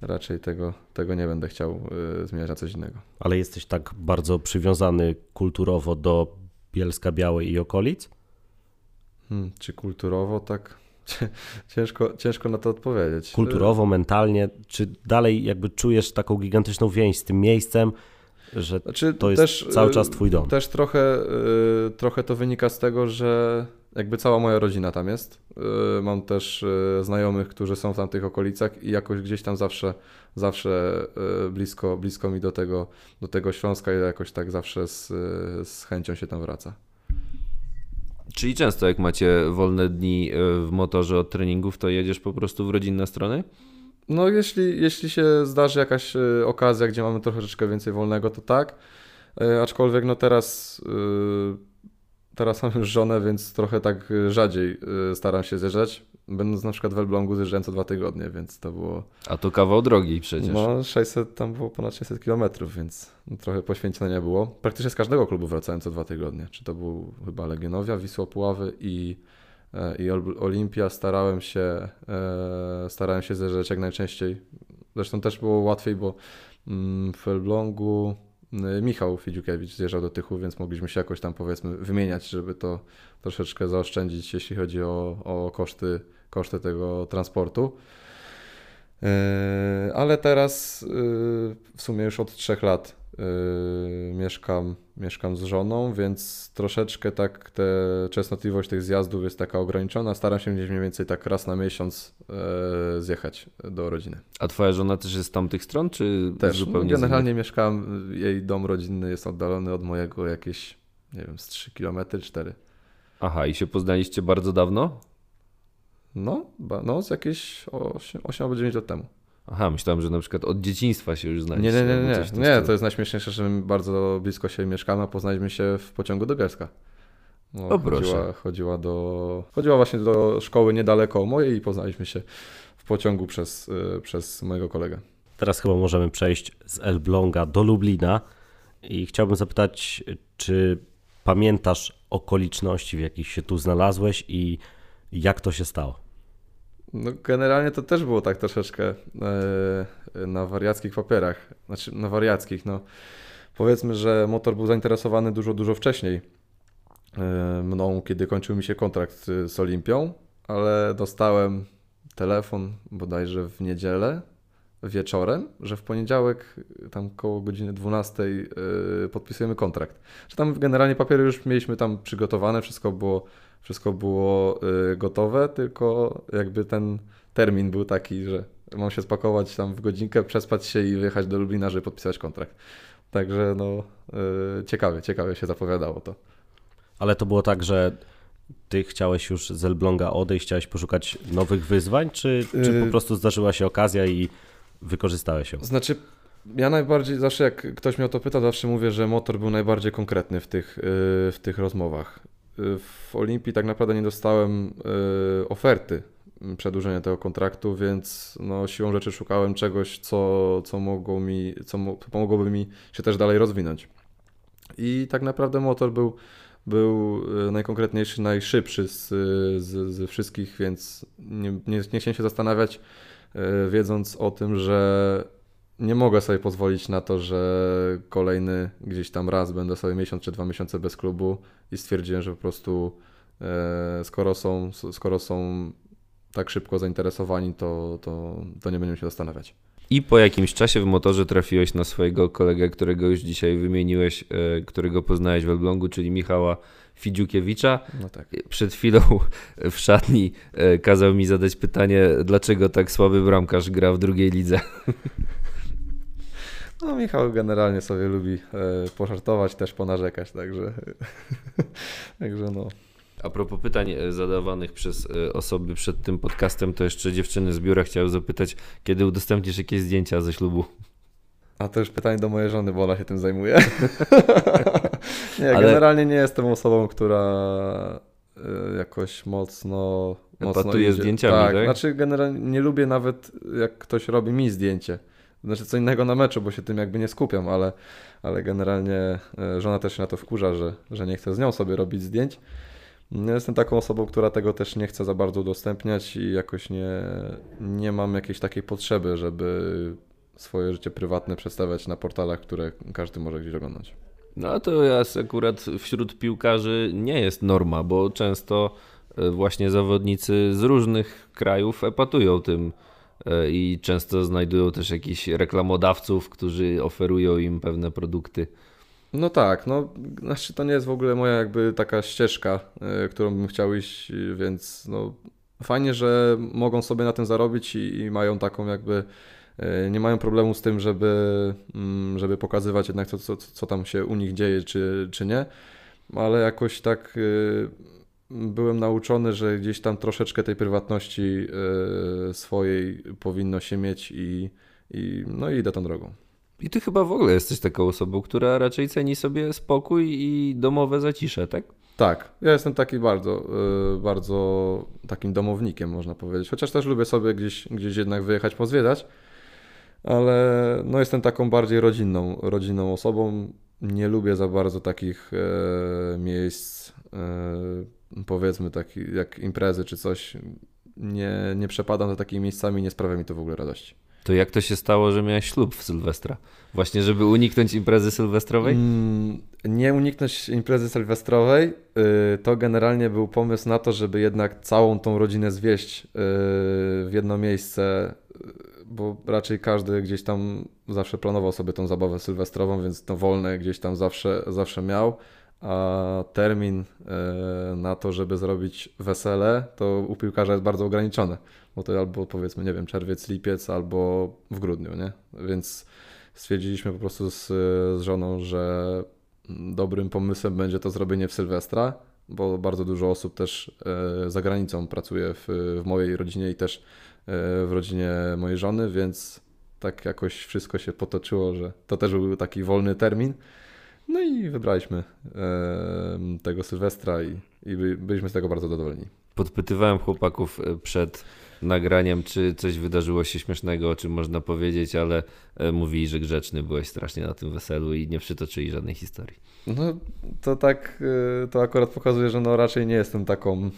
Speaker 3: raczej tego, tego nie będę chciał y, zmieniać na coś innego.
Speaker 2: Ale jesteś tak bardzo przywiązany kulturowo do Bielska Białej i okolic?
Speaker 3: Hmm, czy kulturowo tak? Ciężko, ciężko na to odpowiedzieć.
Speaker 2: Kulturowo, mentalnie, czy dalej jakby czujesz taką gigantyczną więź z tym miejscem, że znaczy, to jest też, cały czas twój dom?
Speaker 3: Też trochę, y, trochę to wynika z tego, że jakby cała moja rodzina tam jest. Y, mam też y, znajomych, którzy są w tamtych okolicach i jakoś gdzieś tam zawsze, zawsze y, blisko, blisko mi do tego, do tego Śląska i jakoś tak zawsze z, z chęcią się tam wraca.
Speaker 1: Czyli często jak macie wolne dni w motorze od treningów, to jedziesz po prostu w rodzinne strony?
Speaker 3: No jeśli, jeśli się zdarzy jakaś okazja, gdzie mamy troszeczkę więcej wolnego, to tak. Aczkolwiek no teraz teraz mam już żonę, więc trochę tak y, rzadziej y, staram się zjeżdżać. Będąc na przykład w Elblągu zjeżdżałem co dwa tygodnie, więc to było...
Speaker 1: A to kawał drogi przecież.
Speaker 3: No 600, tam było ponad 600 kilometrów, więc trochę poświęcenia było. Praktycznie z każdego klubu wracałem co dwa tygodnie. Czy to był chyba Legionowia, Wisła Puławy i, e, i Olimpia. Starałem się, e, starałem się zjeżdżać jak najczęściej. Zresztą też było łatwiej, bo mm, w Elblągu Michał Fidziukiewicz zjeżdżał do Tychów, więc mogliśmy się jakoś tam powiedzmy wymieniać, żeby to troszeczkę zaoszczędzić, jeśli chodzi o, o koszty, koszty tego transportu. Y, ale teraz y, w sumie już od trzech lat Yy, mieszkam, mieszkam z żoną, więc troszeczkę tak te częstotliwość tych zjazdów jest taka ograniczona. Staram się gdzieś mniej więcej tak raz na miesiąc zjechać do rodziny.
Speaker 1: A twoja żona też jest z tamtych stron, czy też? zupełnie
Speaker 3: Generalnie mieszkam, jej dom rodzinny jest oddalony od mojego jakieś, nie wiem, z 3 km, 4.
Speaker 1: Aha, i się poznaliście bardzo dawno?
Speaker 3: No, no z jakieś 8, 8 albo 9 lat temu.
Speaker 1: Aha, myślałem, że na przykład od dzieciństwa się już znaliście.
Speaker 3: Nie, nie, nie, nie. nie to jest najśmieszniejsze, że my bardzo blisko się mieszkamy, a poznaliśmy się w pociągu do Bielska.
Speaker 1: No, o.
Speaker 3: Chodziła, chodziła, do, chodziła właśnie do szkoły niedaleko mojej i poznaliśmy się w pociągu przez, y, przez mojego kolegę.
Speaker 2: Teraz chyba możemy przejść z Elbląga do Lublina i chciałbym zapytać, czy pamiętasz okoliczności, w jakich się tu znalazłeś i jak to się stało?
Speaker 3: No generalnie to też było tak troszeczkę e, na wariackich papierach, znaczy na wariackich, no powiedzmy, że motor był zainteresowany dużo, dużo wcześniej e, mną, kiedy kończył mi się kontrakt z Olimpią ale dostałem telefon bodajże w niedzielę wieczorem, że w poniedziałek tam koło godziny 12 yy, podpisujemy kontrakt. Że tam generalnie papiery już mieliśmy tam przygotowane, wszystko było, wszystko było yy, gotowe, tylko jakby ten termin był taki, że mam się spakować tam w godzinkę, przespać się i wyjechać do Lublina, żeby podpisać kontrakt. Także no yy, ciekawie, ciekawie się zapowiadało to.
Speaker 2: Ale to było tak, że ty chciałeś już z Elbląga odejść, chciałeś poszukać nowych wyzwań, czy, czy po
Speaker 3: Yy.
Speaker 2: prostu zdarzyła się okazja i wykorzystałeś ją?
Speaker 3: Znaczy, ja najbardziej, zawsze jak ktoś mnie o to pyta, zawsze mówię, że motor był najbardziej konkretny w tych, w tych rozmowach. W Olimpii tak naprawdę nie dostałem yy, oferty mm, przedłużenia tego kontraktu, więc no, siłą rzeczy szukałem czegoś, co, co, mogło mi, co mo- pomogłoby mi się też dalej rozwinąć. I tak naprawdę motor był, był yy, najkonkretniejszy, najszybszy z, z, ze wszystkich, więc nie, nie, nie chciałem się zastanawiać, yy, wiedząc o tym, że nie mogę sobie pozwolić na to, że kolejny gdzieś tam raz będę sobie miesiąc czy dwa miesiące bez klubu i stwierdziłem, że po prostu e, skoro są, skoro są tak szybko zainteresowani, to, to, to nie będziemy się zastanawiać.
Speaker 1: I po jakimś czasie w motorze trafiłeś na swojego kolegę, którego już dzisiaj wymieniłeś, e, którego poznałeś w Elblągu, czyli Michała Fidziukiewicza.
Speaker 3: No tak.
Speaker 1: Przed chwilą w szatni e, kazał mi zadać pytanie, dlaczego tak słaby bramkarz gra w drugiej lidze.
Speaker 3: No Michał generalnie sobie lubi e, pożartować, też ponarzekać, także, także no.
Speaker 1: A propos pytań e, zadawanych przez e, osoby przed tym podcastem, to jeszcze dziewczyny z biura chciały zapytać, kiedy udostępnisz jakieś zdjęcia ze ślubu.
Speaker 3: A to już pytanie do mojej żony, bo ona się tym zajmuje. nie,
Speaker 1: Ale-
Speaker 3: generalnie nie jestem osobą, która jakoś mocno. mocno
Speaker 1: Epatuje
Speaker 3: idzie.
Speaker 1: zdjęciami,
Speaker 3: tak?
Speaker 1: tak?
Speaker 3: Znaczy, generalnie nie lubię nawet, jak ktoś robi mi zdjęcie. Znaczy, co innego na meczu, bo się tym jakby nie skupiam, ale, ale generalnie e, żona też się na to wkurza, że, że nie chcę z nią sobie robić zdjęć. Ja Jestem taką osobą, która tego też nie chce za bardzo udostępniać i jakoś nie, nie mam jakiejś takiej potrzeby, żeby swoje życie prywatne przedstawiać na portalach, które każdy może gdzieś oglądać.
Speaker 1: No to jest akurat wśród piłkarzy nie jest norma, bo często e, właśnie zawodnicy z różnych krajów epatują tym i często znajdują też jakichś reklamodawców, którzy oferują im pewne produkty.
Speaker 3: No tak, no znaczy to nie jest w ogóle moja jakby taka ścieżka, y, którą bym chciał iść, y, więc no fajnie, że mogą sobie na tym zarobić i, i mają taką jakby, y, nie mają problemu z tym, żeby, mm, żeby pokazywać jednak co, co, co tam się u nich dzieje, czy, czy nie, ale jakoś tak y, byłem nauczony, że gdzieś tam troszeczkę tej prywatności y, swojej powinno się mieć i, i no i idę tą drogą.
Speaker 1: I ty chyba w ogóle jesteś taką osobą, która raczej ceni sobie spokój i domowe zacisze, tak?
Speaker 3: Tak, ja jestem taki bardzo, y, bardzo takim domownikiem, można powiedzieć. Chociaż też lubię sobie gdzieś, gdzieś jednak wyjechać, pozwiedzać, ale no jestem taką bardziej rodzinną, rodzinną osobą. Nie lubię za bardzo takich e, miejsc, e, powiedzmy, takich jak imprezy czy coś. Nie, nie przepadam za takimi miejscami, nie sprawia mi to w ogóle radości.
Speaker 1: To jak to się stało, że miałeś ślub w Sylwestra? Właśnie, żeby uniknąć imprezy sylwestrowej?
Speaker 3: Mm, nie uniknąć imprezy sylwestrowej, y, to generalnie był pomysł na to, żeby jednak całą tą rodzinę zwieść y, w jedno miejsce, y, bo raczej każdy gdzieś tam zawsze planował sobie tą zabawę sylwestrową, więc to wolne gdzieś tam zawsze, zawsze miał, a termin y, na to, żeby zrobić wesele, to u piłkarza jest bardzo ograniczony, bo to albo powiedzmy, nie wiem, czerwiec, lipiec, albo w grudniu, nie? Więc stwierdziliśmy po prostu z, z żoną, że dobrym pomysłem będzie to zrobienie w Sylwestra, bo bardzo dużo osób też e, za granicą pracuje w, w mojej rodzinie i też e, w rodzinie mojej żony, więc tak jakoś wszystko się potoczyło, że to też był taki wolny termin. No i wybraliśmy e, tego Sylwestra i, i by- byliśmy z tego bardzo zadowoleni.
Speaker 1: Podpytywałem chłopaków e, przed nagraniem, czy coś wydarzyło się śmiesznego, o czym można powiedzieć, ale e, mówili, że grzeczny byłeś strasznie na tym weselu i nie przytoczyli żadnej historii.
Speaker 3: No to tak, y, to akurat pokazuje, że no raczej nie jestem taką, y,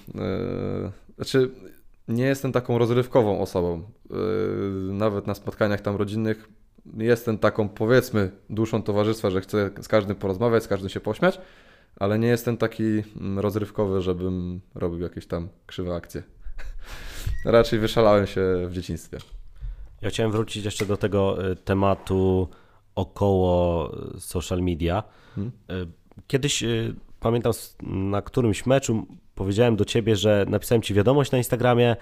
Speaker 3: znaczy nie jestem taką rozrywkową osobą. Nawet na spotkaniach tam rodzinnych jestem taką powiedzmy duszą towarzystwa, że chcę z każdym porozmawiać, z każdym się pośmiać, ale nie jestem taki mm, rozrywkowy, żebym robił jakieś tam krzywe akcje raczej wyszalałem się w dzieciństwie.
Speaker 2: Ja chciałem wrócić jeszcze do tego y, tematu około y, social media.
Speaker 3: Hmm?
Speaker 2: Y, Kiedyś pamiętam na którymś meczu powiedziałem do ciebie, że napisałem ci wiadomość na Instagramie,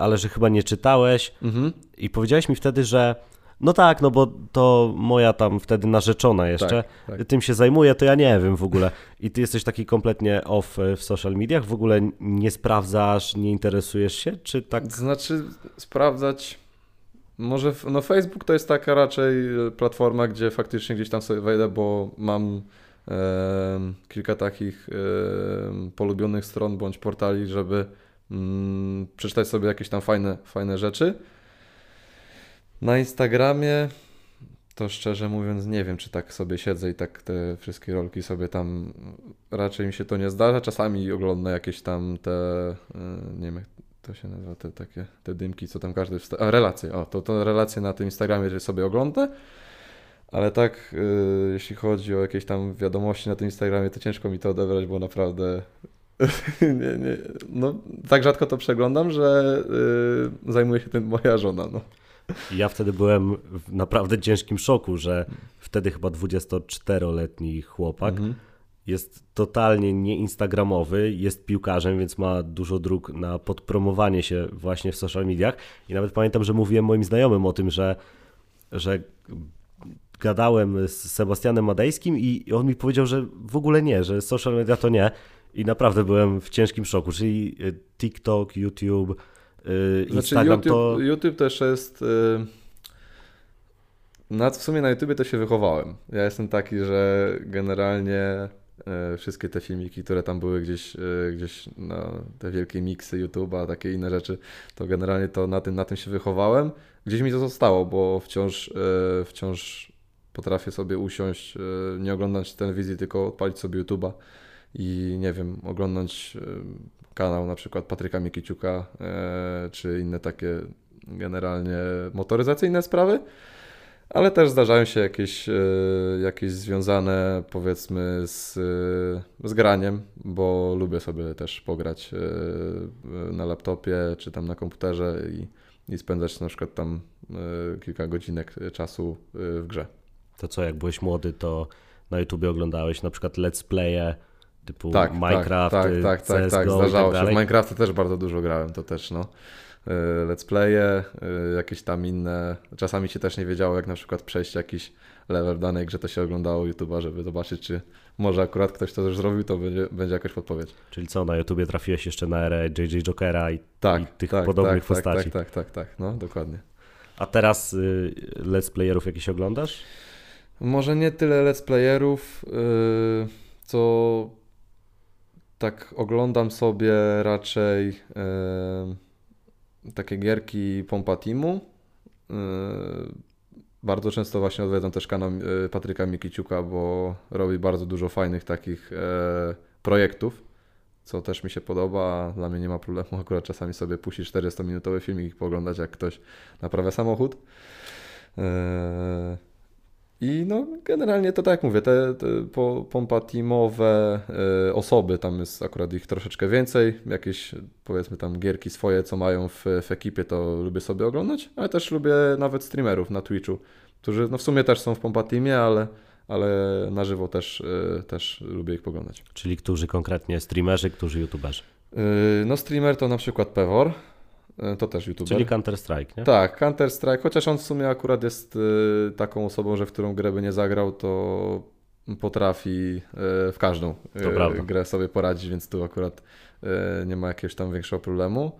Speaker 2: ale że chyba nie czytałeś
Speaker 3: Mhm.
Speaker 2: i powiedziałeś mi wtedy, że no tak, no bo to moja tam wtedy narzeczona jeszcze,
Speaker 3: Tak, tak.
Speaker 2: tym się zajmuje, to ja nie wiem w ogóle. I ty jesteś taki kompletnie off y, w social mediach, w ogóle nie sprawdzasz, nie interesujesz się, czy tak?
Speaker 3: Znaczy sprawdzać. Może no Facebook to jest taka raczej e, platforma, gdzie faktycznie gdzieś tam sobie wejdę, bo mam em, kilka takich em, polubionych stron bądź portali, żeby mm, przeczytać sobie jakieś tam fajne, fajne rzeczy. Na Instagramie to szczerze mówiąc nie wiem, czy tak sobie siedzę i tak te wszystkie rolki sobie tam raczej mi się to nie zdarza. Czasami oglądam jakieś tam te e, nie wiem jak to się nazywa, te takie te dymki, co tam każdy wsta- a, relacje, o, to, to relacje na tym Instagramie, sobie oglądam. Ale tak, y, jeśli chodzi o jakieś tam wiadomości na tym Instagramie, to ciężko mi to odebrać, bo naprawdę nie, nie, no, tak rzadko to przeglądam, że y, zajmuje się tym moja żona. No.
Speaker 2: Ja wtedy byłem w naprawdę ciężkim szoku, że wtedy chyba 24-letni chłopak
Speaker 3: Mhm.
Speaker 2: jest totalnie nieinstagramowy, jest piłkarzem, więc ma dużo dróg na podpromowanie się właśnie w social mediach. I nawet pamiętam, że mówiłem moim znajomym o tym, że, że gadałem z Sebastianem Madejskim i on mi powiedział, że w ogóle nie, że social media to nie. I naprawdę byłem w ciężkim szoku, czyli TikTok, YouTube, y,
Speaker 3: Znaczy
Speaker 2: Instagram
Speaker 3: YouTube,
Speaker 2: to...
Speaker 3: YouTube też jest. y, Na, w sumie na YouTube to się wychowałem. Ja jestem taki, że generalnie y, wszystkie te filmiki, które tam były gdzieś, gdzieś na te wielkie miksy YouTube'a, takie inne rzeczy, to generalnie to na tym, na tym się wychowałem. Gdzieś mi to zostało, bo wciąż, wciąż potrafię sobie usiąść, nie oglądać telewizji, tylko odpalić sobie YouTube'a i nie wiem, oglądać kanał na przykład Patryka Mikiciuka, e, czy inne takie generalnie motoryzacyjne sprawy, ale też zdarzają się jakieś, e, jakieś związane powiedzmy z, e, z graniem, bo lubię sobie też pograć na laptopie czy tam na komputerze i, i spędzać na przykład tam kilka godzinek czasu w grze.
Speaker 2: To co, jak byłeś młody, to na YouTubie oglądałeś na przykład let's playe typu
Speaker 3: Tak,
Speaker 2: Minecraft,
Speaker 3: tak, tak, tak, tak, tak,
Speaker 2: CSGO
Speaker 3: zdarzało
Speaker 2: tak
Speaker 3: się. W
Speaker 2: dalej.
Speaker 3: Minecrafta też bardzo dużo grałem, to też no. Y, Let's playe, y, jakieś tam inne. Czasami się też nie wiedziało, jak na przykład przejść jakiś level w danej grze, to się oglądało YouTube'a, żeby zobaczyć, czy może akurat ktoś to już zrobił, to będzie, będzie jakaś podpowiedź.
Speaker 2: Czyli co, na YouTubie trafiłeś jeszcze na erę JJ Jokera i,
Speaker 3: Tak,
Speaker 2: i tych
Speaker 3: tak,
Speaker 2: podobnych
Speaker 3: tak,
Speaker 2: postaci.
Speaker 3: Tak, tak, tak, tak, no dokładnie.
Speaker 2: A teraz y, let's playerów jakieś oglądasz?
Speaker 3: Może nie tyle let's playerów, yy, co tak oglądam sobie raczej takie gierki Pompa Teamu. Yy, bardzo często właśnie odwiedzam też kanał yy, Patryka Mikiciuka, bo robi bardzo dużo fajnych takich yy, projektów, co też mi się podoba. Dla mnie nie ma problemu akurat czasami sobie puścić 40-minutowy filmik i poglądać jak ktoś naprawia samochód. Yy, i no, generalnie to tak jak mówię, te, te po- pompa teamowe y, osoby, tam jest akurat ich troszeczkę więcej, jakieś powiedzmy tam gierki swoje, co mają w, w ekipie, to lubię sobie oglądać, ale też lubię nawet streamerów na Twitchu, którzy no w sumie też są w pompa teamie, ale, ale na żywo też, y, też lubię ich poglądać.
Speaker 2: Czyli którzy konkretnie streamerzy, którzy youtuberzy?
Speaker 3: Y, no streamer to na przykład Pewor, to też youtuber.
Speaker 2: Czyli Counter-Strike, nie?
Speaker 3: Tak, Counter-Strike, chociaż on w sumie akurat jest y, taką osobą, że w którą grę by nie zagrał, to potrafi y, w każdą grę sobie poradzić, więc tu akurat nie ma jakiegoś tam większego problemu.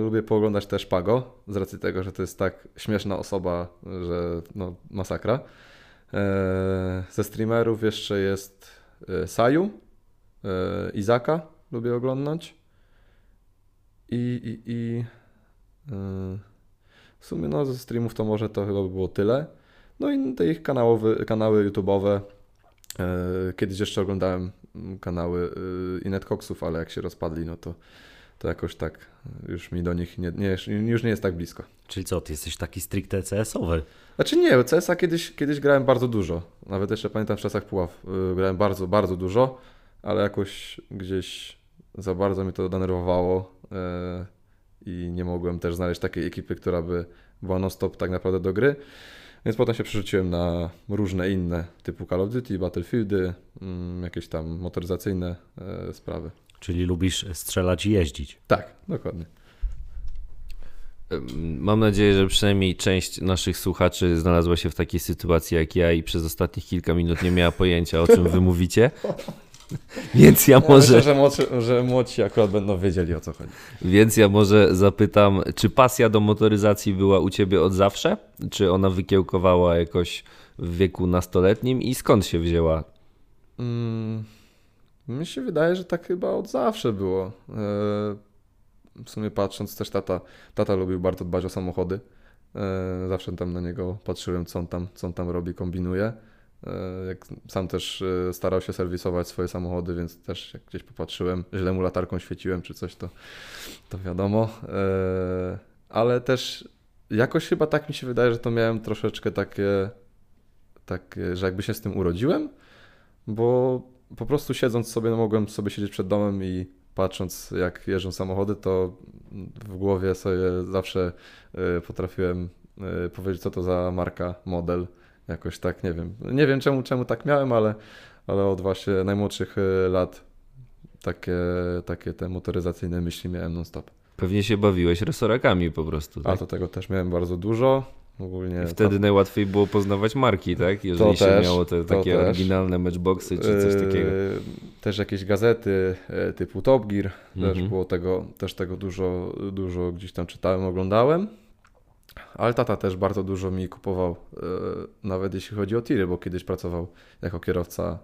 Speaker 3: Lubię pooglądać też Pago, z racji tego, że to jest tak śmieszna osoba, że no masakra. Ze streamerów jeszcze jest Saju, Izaka lubię oglądać. I, i, i y, w sumie no ze streamów to może to chyba by było tyle. No i te ich kanałowy, kanały YouTube'owe. E, Kiedyś jeszcze oglądałem kanały y, Inetcoxów, ale jak się rozpadli, no to, to jakoś tak już mi do nich nie, nie, już nie jest tak blisko.
Speaker 2: Czyli co, ty jesteś taki stricte CS-owy?
Speaker 3: Znaczy nie, CS-a kiedyś, kiedyś grałem bardzo dużo. Nawet jeszcze pamiętam w czasach Puław. y, Grałem bardzo, bardzo dużo, ale jakoś gdzieś za bardzo mi to denerwowało. E, i nie mogłem też znaleźć takiej ekipy, która by była non-stop tak naprawdę do gry. Więc potem się przerzuciłem na różne inne typu Call of Duty, Battlefieldy, mm, jakieś tam motoryzacyjne e, sprawy.
Speaker 2: Czyli lubisz strzelać i jeździć.
Speaker 3: Tak, dokładnie.
Speaker 1: Mam nadzieję, że przynajmniej część naszych słuchaczy znalazła się w takiej sytuacji jak ja i przez ostatnich kilka minut nie miała pojęcia, o czym wy mówicie. Więc ja może.
Speaker 3: Myślę, że młodsi, że młodsi akurat będą wiedzieli o co chodzi.
Speaker 1: Więc ja może zapytam, czy pasja do motoryzacji była u ciebie od zawsze? Czy ona wykiełkowała jakoś w wieku nastoletnim i skąd się wzięła?
Speaker 3: Mm, mi się wydaje, że tak chyba od zawsze było. E, w sumie patrząc też tata, tata lubił bardzo dbać o samochody. E, zawsze tam na niego patrzyłem, co on tam, co on tam robi, kombinuje. E, jak sam też e, starał się serwisować swoje samochody, więc też jak gdzieś popatrzyłem, źle mu latarką świeciłem czy coś, to, to wiadomo. E, ale też jakoś chyba tak mi się wydaje, że to miałem troszeczkę takie, takie że jakby się z tym urodziłem, bo po prostu siedząc sobie, no mogłem sobie siedzieć przed domem i patrząc jak jeżdżą samochody, to w głowie sobie zawsze potrafiłem powiedzieć, co to za marka, model, Jakoś tak, nie wiem. Nie wiem czemu, czemu tak miałem, ale, ale od właśnie najmłodszych e, lat takie, takie te motoryzacyjne myśli miałem non-stop.
Speaker 1: Pewnie się bawiłeś resorakami po prostu.
Speaker 3: Tak? A to tego też miałem bardzo dużo. Ogólnie
Speaker 1: I wtedy tam... najłatwiej było poznawać marki, tak? Jeżeli to się też, miało te takie też. oryginalne matchboxy czy coś takiego. Yy,
Speaker 3: też jakieś gazety e, typu Top Gear, mhm. też było tego, też tego dużo, dużo gdzieś tam czytałem, oglądałem. Ale tata też bardzo dużo mi kupował, e, nawet jeśli chodzi o tiry, bo kiedyś pracował jako kierowca,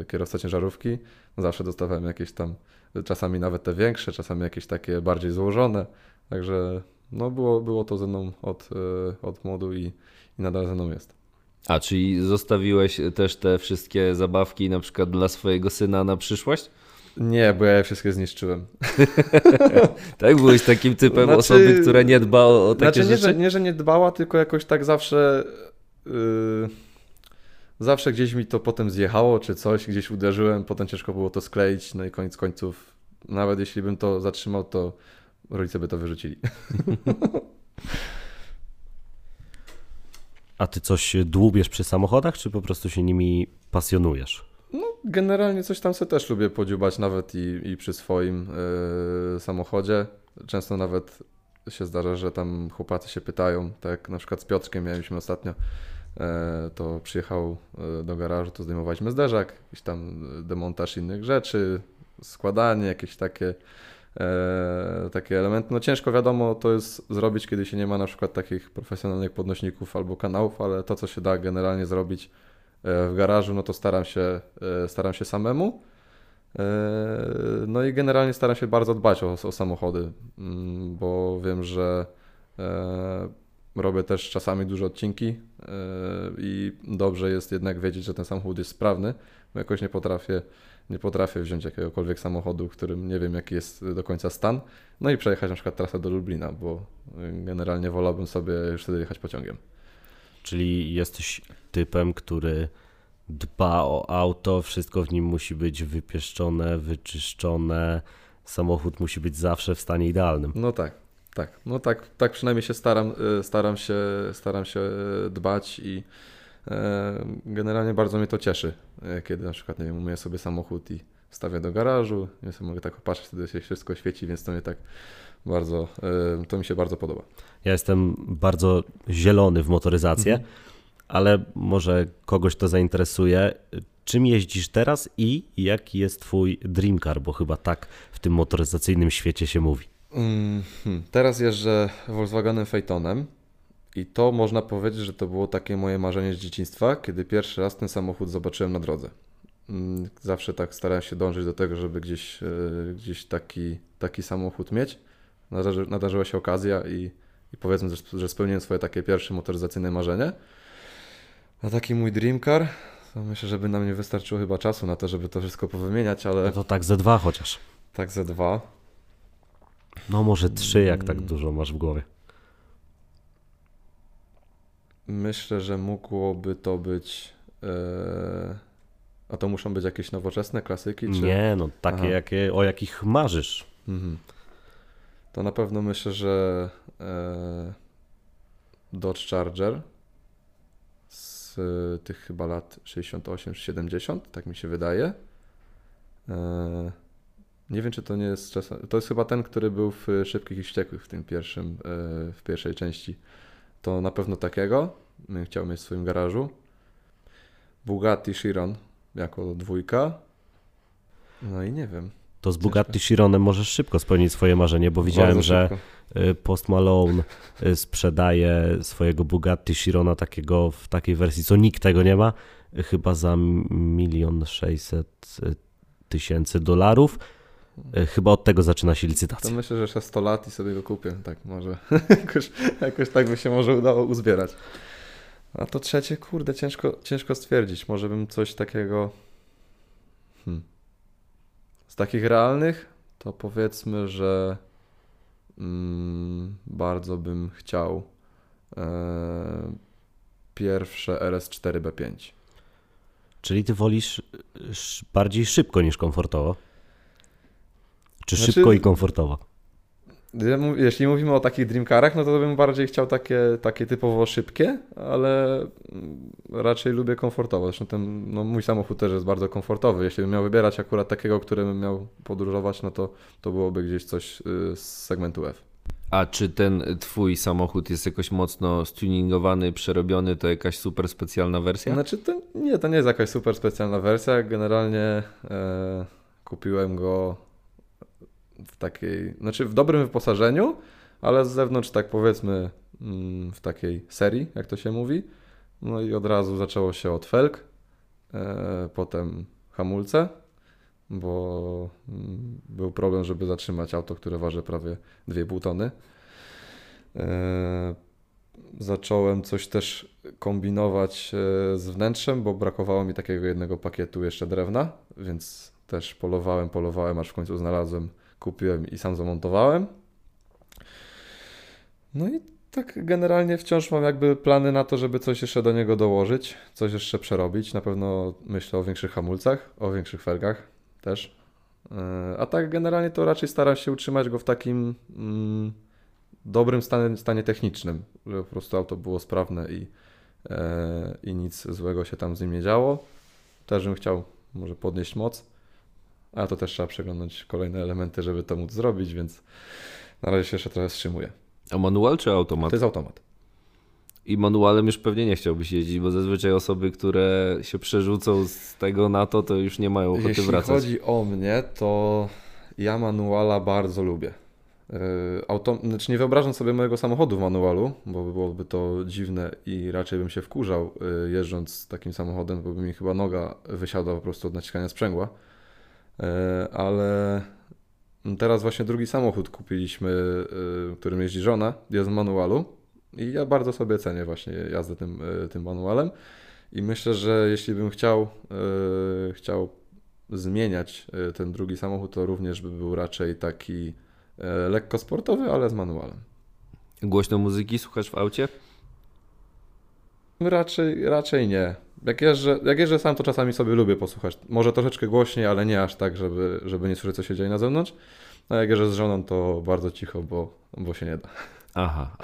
Speaker 3: e, kierowca ciężarówki. Zawsze dostawałem jakieś tam, czasami nawet te większe, czasami jakieś takie bardziej złożone. Także no było, było to ze mną od, e, od młodu i, i nadal ze mną jest.
Speaker 1: A, czyli zostawiłeś też te wszystkie zabawki na przykład dla swojego syna na przyszłość?
Speaker 3: Nie, bo ja je wszystkie zniszczyłem.
Speaker 1: tak? Byłeś takim typem znaczy, osoby, która nie dba o, o takie
Speaker 3: znaczy,
Speaker 1: nie, rzeczy?
Speaker 3: Że, nie, że nie dbała, tylko jakoś tak zawsze... Yy, zawsze gdzieś mi to potem zjechało, czy coś, gdzieś uderzyłem, potem ciężko było to skleić, no i koniec końców, nawet jeśli bym to zatrzymał, to rodzice by to wyrzucili.
Speaker 2: A ty coś dłubiesz przy samochodach, czy po prostu się nimi pasjonujesz?
Speaker 3: No, generalnie coś tam sobie też lubię podziubać, nawet i, i przy swoim yy, samochodzie. Często nawet się zdarza, że tam chłopacy się pytają, tak na przykład z Piotrkiem mieliśmy ostatnio, e, to przyjechał e, do garażu, to zdejmowaliśmy zderzak, jakiś tam demontaż innych rzeczy, składanie, jakieś takie, e, takie elementy. No ciężko wiadomo to jest zrobić, kiedy się nie ma na przykład takich profesjonalnych podnośników albo kanałów, ale to co się da generalnie zrobić w garażu, no to staram się, e, staram się samemu. E, no i generalnie staram się bardzo dbać o, o samochody, mm, bo wiem, że robię też czasami duże odcinki i dobrze jest jednak wiedzieć, że ten samochód jest sprawny, jakoś nie potrafię, nie potrafię wziąć jakiegokolwiek samochodu, którym nie wiem jaki jest do końca stan, no i przejechać na przykład trasę do Lublina, bo generalnie wolałbym sobie już wtedy jechać pociągiem.
Speaker 2: Czyli jesteś typem, który dba o auto, wszystko w nim musi być wypieszczone, wyczyszczone, samochód musi być zawsze w stanie idealnym.
Speaker 3: No tak, tak. No tak, tak przynajmniej się staram, y, staram się, staram się y, dbać i e, generalnie bardzo mnie to cieszy, e, kiedy na przykład, nie wiem, umyję sobie samochód i wstawię do garażu, ja sobie mogę tak popatrzeć, wtedy się wszystko świeci, więc to mnie tak bardzo, e, to mi się bardzo podoba.
Speaker 2: Ja jestem bardzo zielony w motoryzację, mhm. ale może kogoś to zainteresuje. Czym jeździsz teraz i jaki jest twój dream car, bo chyba tak w tym motoryzacyjnym świecie się mówi.
Speaker 3: Mm, teraz jeżdżę Volkswagenem Phaetonem i to można powiedzieć, że to było takie moje marzenie z dzieciństwa, kiedy pierwszy raz ten samochód zobaczyłem na drodze. Mm, zawsze tak starałem się dążyć do tego, żeby gdzieś, e, gdzieś taki, taki samochód mieć. Nadarzy, nadarzyła się okazja i, i powiedzmy, że spełniłem swoje takie pierwsze motoryzacyjne marzenie. A taki mój dream car, to myślę, że by nam nie wystarczyło chyba czasu na to, żeby to wszystko powymieniać, ale... No
Speaker 2: to tak ze dwa chociaż.
Speaker 3: Tak ze dwa.
Speaker 2: No może trzy, jak tak dużo masz w głowie.
Speaker 3: Myślę, że mogłoby to być... A to muszą być jakieś nowoczesne klasyki? Czy...
Speaker 2: Nie, no takie, jakie, o jakich marzysz.
Speaker 3: Mhm. To na pewno myślę, że e, Dodge Charger z tych chyba lat 68 czy 70, tak mi się wydaje. E, nie wiem, czy to nie jest czasem. To jest chyba ten, który był w Szybkich i Wściekłych w tym pierwszym, e, w pierwszej części. To na pewno takiego. Chciał mieć w swoim garażu. Bugatti Chiron jako dwójka. No i nie wiem.
Speaker 2: To z Bugatti Chironem możesz szybko spełnić swoje marzenie, bo widziałem, że y, Post Malone y, sprzedaje swojego Bugatti Chirona takiego w takiej wersji, co nikt tego nie ma, y, chyba za milion sześćset tysięcy dolarów. Chyba od tego zaczyna się
Speaker 3: To
Speaker 2: licytacja.
Speaker 3: myślę, że jeszcze 100 lat i sobie go kupię. Tak, może. jakoś, jakoś tak by się może udało uzbierać. A to trzecie, kurde, ciężko, ciężko stwierdzić. Może bym coś takiego. Hmm. Takich realnych, to powiedzmy, że mm, bardzo bym chciał e, pierwsze RS4B5.
Speaker 2: Czyli ty wolisz sz- bardziej szybko niż komfortowo? Czy
Speaker 3: Znaczy-
Speaker 2: szybko i komfortowo?
Speaker 3: Jeśli mówimy o takich dreamcarach, no to bym bardziej chciał takie, takie typowo szybkie, ale mm, raczej lubię komfortowo. Zresztą ten, no mój samochód też jest bardzo komfortowy. Jeśli bym miał wybierać akurat takiego, którym bym miał podróżować, no to, to byłoby gdzieś coś y, z segmentu F.
Speaker 1: A czy ten twój samochód jest jakoś mocno stuningowany, przerobiony, to jakaś super specjalna wersja?
Speaker 3: Znaczy to nie, to nie jest jakaś super specjalna wersja. Generalnie e, kupiłem go w takiej, znaczy w dobrym wyposażeniu, ale z zewnątrz tak powiedzmy mm, w takiej serii, jak to się mówi. No i od razu zaczęło się od felg, e, potem hamulce, bo mm, był problem, żeby zatrzymać auto, które waży prawie 2,5 tony. E, zacząłem coś też kombinować e, z wnętrzem, bo brakowało mi takiego jednego pakietu jeszcze drewna, więc też polowałem, polowałem, aż w końcu znalazłem, kupiłem i sam zamontowałem. No i tak generalnie wciąż mam jakby plany na to, żeby coś jeszcze do niego dołożyć, coś jeszcze przerobić. Na pewno myślę o większych hamulcach, o większych felgach też. E, A tak generalnie to raczej staram się utrzymać go w takim mm, dobrym stanie, stanie technicznym, żeby po prostu auto było sprawne i, e, i nic złego się tam z nim nie działo. Też bym chciał może podnieść moc, a to też trzeba przeglądać kolejne elementy, żeby to móc zrobić, więc na razie się jeszcze trochę wstrzymuję.
Speaker 1: A manual czy automat?
Speaker 3: To jest automat.
Speaker 1: I manualem już pewnie nie chciałbyś jeździć, bo zazwyczaj osoby, które się przerzucą z tego na to, to już nie mają ochoty
Speaker 3: Jeśli
Speaker 1: wracać.
Speaker 3: chodzi o mnie, to ja manuala bardzo lubię. Yy, Auto, znaczy nie wyobrażam sobie mojego samochodu w manualu, bo byłoby to dziwne i raczej bym się wkurzał yy, jeżdżąc takim samochodem, bo by mi chyba noga wysiadła po prostu od naciskania sprzęgła. Yy, Ale teraz właśnie drugi samochód kupiliśmy, yy, którym jeździ żona, jest w manualu i ja bardzo sobie cenię właśnie jazdę tym, yy, tym manualem. I myślę, że jeśli bym chciał, chciał zmieniać ten drugi samochód, to również by był raczej taki lekko sportowy, ale z manualem.
Speaker 1: Głośno muzyki słuchasz w aucie?
Speaker 3: Raczej, raczej nie. Jak jeżdżę, jak jeżdżę sam, to czasami sobie lubię posłuchać. Może troszeczkę głośniej, ale nie aż tak, żeby, żeby nie słyszeć, co się dzieje na zewnątrz. A jak jeżdżę z żoną, to bardzo cicho, bo, bo się nie da.
Speaker 1: Aha,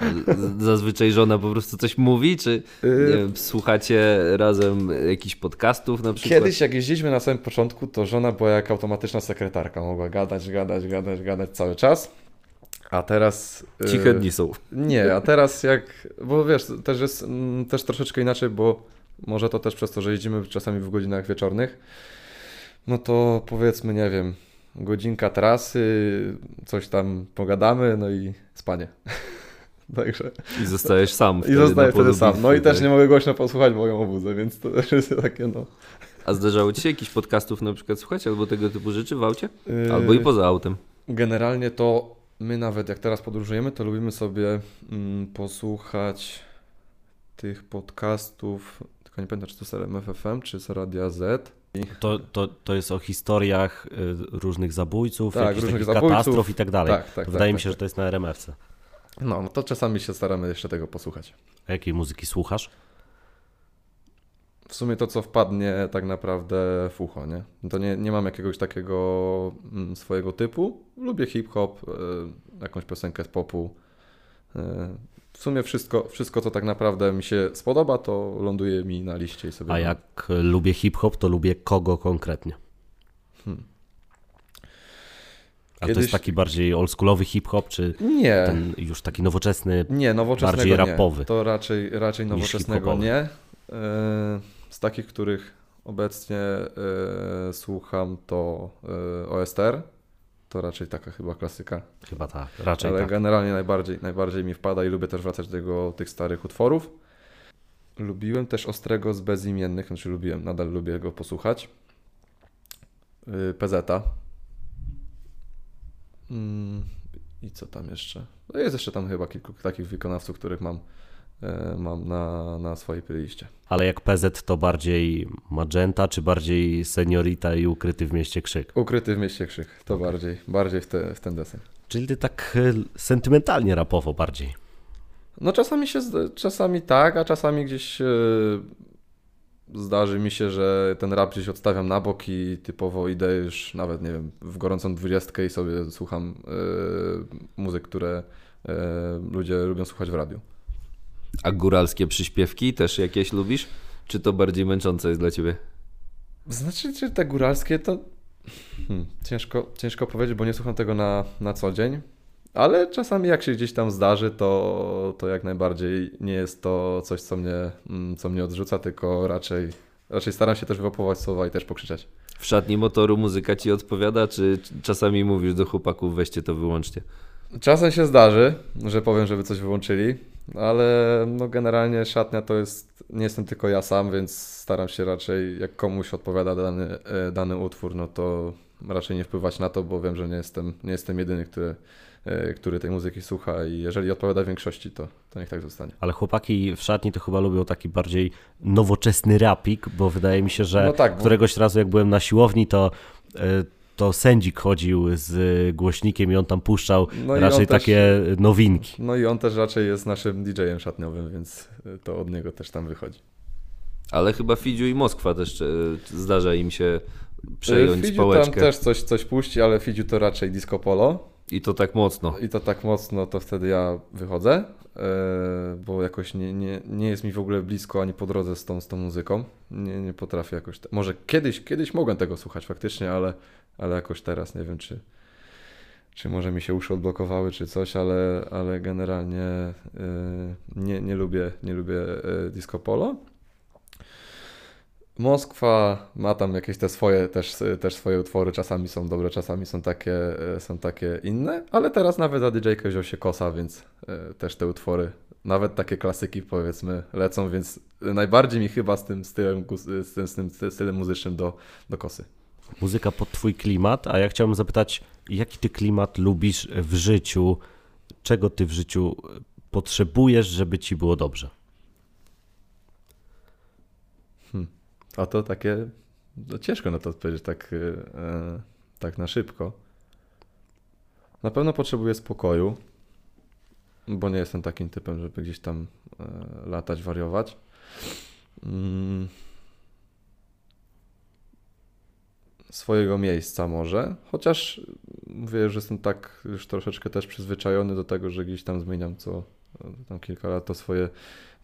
Speaker 1: zazwyczaj żona po prostu coś mówi, czy
Speaker 3: Yy,
Speaker 1: wiem, słuchacie razem jakichś podcastów na przykład?
Speaker 3: Kiedyś, jak jeździliśmy na samym początku, to żona była jak automatyczna sekretarka. Mogła gadać, gadać, gadać, gadać cały czas. A teraz.
Speaker 1: Ciche dni są.
Speaker 3: Nie, a teraz jak. Bo wiesz, też jest mm, też troszeczkę inaczej, bo może to też przez to, że jeździmy czasami w godzinach wieczornych. No to powiedzmy, nie wiem, godzinka trasy, coś tam pogadamy, no i spanie. Także.
Speaker 1: I zostajesz sam
Speaker 3: I zostaję wtedy sam. No i
Speaker 1: bitwy,
Speaker 3: też
Speaker 1: tak?
Speaker 3: nie mogę głośno posłuchać, bo ją obudzę, więc to też jest takie no.
Speaker 1: A zdarzało ci się jakichś podcastów na przykład słuchać, albo tego typu rzeczy w aucie?
Speaker 3: Yy,
Speaker 1: Albo i poza autem.
Speaker 3: Generalnie to my nawet jak teraz podróżujemy, to lubimy sobie mm, posłuchać tych podcastów, tylko nie pamiętam czy to z RMFFM, czy z Radia Z.
Speaker 2: To, to, to jest o historiach y, różnych zabójców,
Speaker 3: Tak, różnych
Speaker 2: takich
Speaker 3: zabójców.
Speaker 2: katastrof i tak dalej.
Speaker 3: Tak, tak,
Speaker 2: Wydaje
Speaker 3: tak,
Speaker 2: mi się,
Speaker 3: tak,
Speaker 2: że to jest na RMFC.
Speaker 3: No, no to czasami się staramy jeszcze tego posłuchać.
Speaker 2: A jakiej muzyki słuchasz?
Speaker 3: w sumie to, co wpadnie tak naprawdę w ucho, nie? To nie, nie mam jakiegoś takiego mm, swojego typu. Lubię hip-hop, y, jakąś piosenkę z popu. W sumie wszystko, wszystko, co tak naprawdę mi się spodoba, to ląduje mi na liście i sobie...
Speaker 2: A jak lubię hip-hop, to lubię kogo konkretnie?
Speaker 3: Hmm.
Speaker 2: A to
Speaker 3: Kiedyś-
Speaker 2: jest taki bardziej oldschoolowy hip-hop, czy
Speaker 3: Nie,
Speaker 2: ten już taki nowoczesny?
Speaker 3: nie, nowoczesnego
Speaker 2: bardziej
Speaker 3: nie.
Speaker 2: rapowy
Speaker 3: To raczej, raczej nowoczesnego nie. Y, Z takich, których obecnie y, słucham, to OSTR. To raczej taka chyba klasyka.
Speaker 2: Chyba tak, raczej
Speaker 3: Ale
Speaker 2: tak.
Speaker 3: generalnie najbardziej, najbardziej mi wpada i lubię też wracać do tego, tych starych utworów. Lubiłem też Ostrego z Bezimiennych, znaczy lubiłem, nadal lubię go posłuchać. Yy, PZ. Mm, I co tam jeszcze? No jest jeszcze tam chyba kilku takich wykonawców, których mam, mam na, na swojej playliście.
Speaker 2: Ale jak PZ to bardziej Magenta, czy bardziej Seniorita i Ukryty w mieście krzyk?
Speaker 3: Ukryty w mieście krzyk, to bardziej, bardziej w, te, w ten deseń.
Speaker 2: Czyli ty tak e, sentymentalnie rapowo bardziej.
Speaker 3: No czasami się, czasami tak, a czasami gdzieś e, zdarzy mi się, że ten rap gdzieś odstawiam na bok i typowo idę już nawet, nie wiem, w gorącą dwudziestkę i sobie słucham e, muzyk, które e, ludzie lubią słuchać w radiu.
Speaker 1: A góralskie przyśpiewki też jakieś lubisz? Czy to bardziej męczące jest dla ciebie?
Speaker 3: Znaczy, czy te góralskie to hmm, ciężko, ciężko powiedzieć, bo nie słucham tego na, na co dzień. Ale czasami jak się gdzieś tam zdarzy, to, to jak najbardziej nie jest to coś, co mnie, mm, co mnie odrzuca, tylko raczej, raczej staram się też wyłapować słowa i też pokrzyczeć.
Speaker 1: W szatni motoru muzyka ci odpowiada, czy czasami mówisz do chłopaków, weźcie to wyłączcie?
Speaker 3: Czasem się zdarzy, że powiem, żeby coś wyłączyli, ale no generalnie szatnia to jest, nie jestem tylko ja sam, więc staram się raczej, jak komuś odpowiada dany, e, dany utwór, no to raczej nie wpływać na to, bo wiem, że nie jestem, nie jestem jedyny, który, e, który tej muzyki słucha i jeżeli odpowiada większości, to, to niech tak zostanie.
Speaker 2: Ale chłopaki w szatni to chyba lubią taki bardziej nowoczesny rapik, bo wydaje mi się, że
Speaker 3: No tak, bo-
Speaker 2: któregoś razu jak byłem na siłowni, to, e, to sędzik chodził z głośnikiem i on tam puszczał
Speaker 3: No
Speaker 2: raczej
Speaker 3: też-
Speaker 2: takie nowinki.
Speaker 3: No i on też raczej jest naszym DJ-em szatniowym, więc to od niego też tam wychodzi.
Speaker 1: Ale chyba Fidziu i Moskwa też e, zdarza im się przejąć
Speaker 3: Fidziu tam
Speaker 1: pałeczkę.
Speaker 3: też coś, coś puści, ale Fidziu to raczej disco polo.
Speaker 1: I to tak mocno.
Speaker 3: I to tak mocno, to wtedy ja wychodzę, e, bo jakoś nie, nie, nie jest mi w ogóle blisko ani po drodze z tą, z tą muzyką. Nie, nie potrafię jakoś. Te... Może kiedyś, kiedyś mogłem tego słuchać faktycznie, ale, ale jakoś teraz nie wiem, czy, czy może mi się uszy odblokowały, czy coś, ale, ale generalnie e, nie, nie lubię, nie lubię e, disco polo. Moskwa ma tam jakieś te swoje, też, też swoje utwory, czasami są dobre, czasami są takie, e, są takie inne, ale teraz nawet za DJ-kę wziął się Kosa, więc też te utwory, nawet takie klasyki powiedzmy lecą, więc najbardziej mi chyba z tym stylem, z tym, z tym stylem muzycznym do, do Kosy.
Speaker 2: Muzyka pod twój klimat, a ja chciałbym zapytać, jaki ty klimat lubisz w życiu? Czego ty w życiu potrzebujesz, żeby ci było dobrze?
Speaker 3: A to takie, no ciężko na to odpowiedzieć tak, e, tak na szybko. Na pewno potrzebuję spokoju, bo nie jestem takim typem, żeby gdzieś tam e, latać, wariować. Mm. Swojego miejsca może, chociaż mówię, że jestem tak już troszeczkę też przyzwyczajony do tego, że gdzieś tam zmieniam co e, tam kilka lat to swoje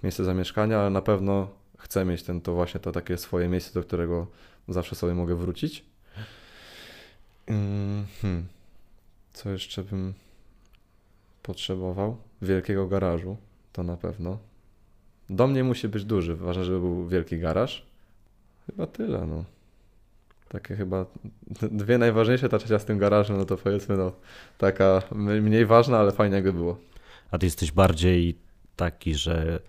Speaker 3: miejsce zamieszkania, ale na pewno chcę mieć ten, to właśnie to takie swoje miejsce, do którego zawsze sobie mogę wrócić. Mm, Hmm. Co jeszcze bym potrzebował? Wielkiego garażu, to na pewno. Dom nie musi być duży, ważne, żeby był wielki garaż. Chyba tyle, no. Takie chyba dwie najważniejsze, ta trzecia z tym garażem, no to powiedzmy, no taka mniej ważna, ale fajnie jakby było.
Speaker 2: A ty jesteś bardziej taki, że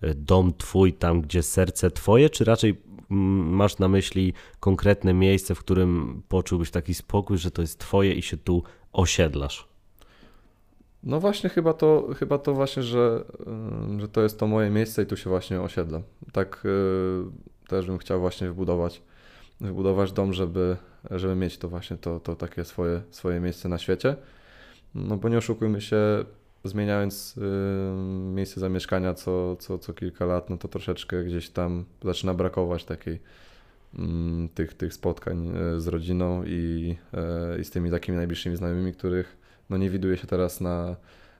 Speaker 2: e, dom twój tam, gdzie serce twoje, czy raczej masz na myśli konkretne miejsce, w którym poczułbyś taki spokój, że to jest twoje i się tu osiedlasz?
Speaker 3: No właśnie chyba to, chyba to właśnie, że, y, że to jest to moje miejsce i tu się właśnie osiedlam. Tak y, też bym chciał właśnie wybudować, wybudować dom, żeby, żeby mieć to właśnie to, to takie swoje, swoje miejsce na świecie. No bo nie oszukujmy się, zmieniając y, miejsce zamieszkania co, co, co kilka lat, no to troszeczkę gdzieś tam zaczyna brakować takiej mm, tych, tych spotkań y, z rodziną i, y, i z tymi takimi najbliższymi znajomymi, których no nie widuje się teraz na,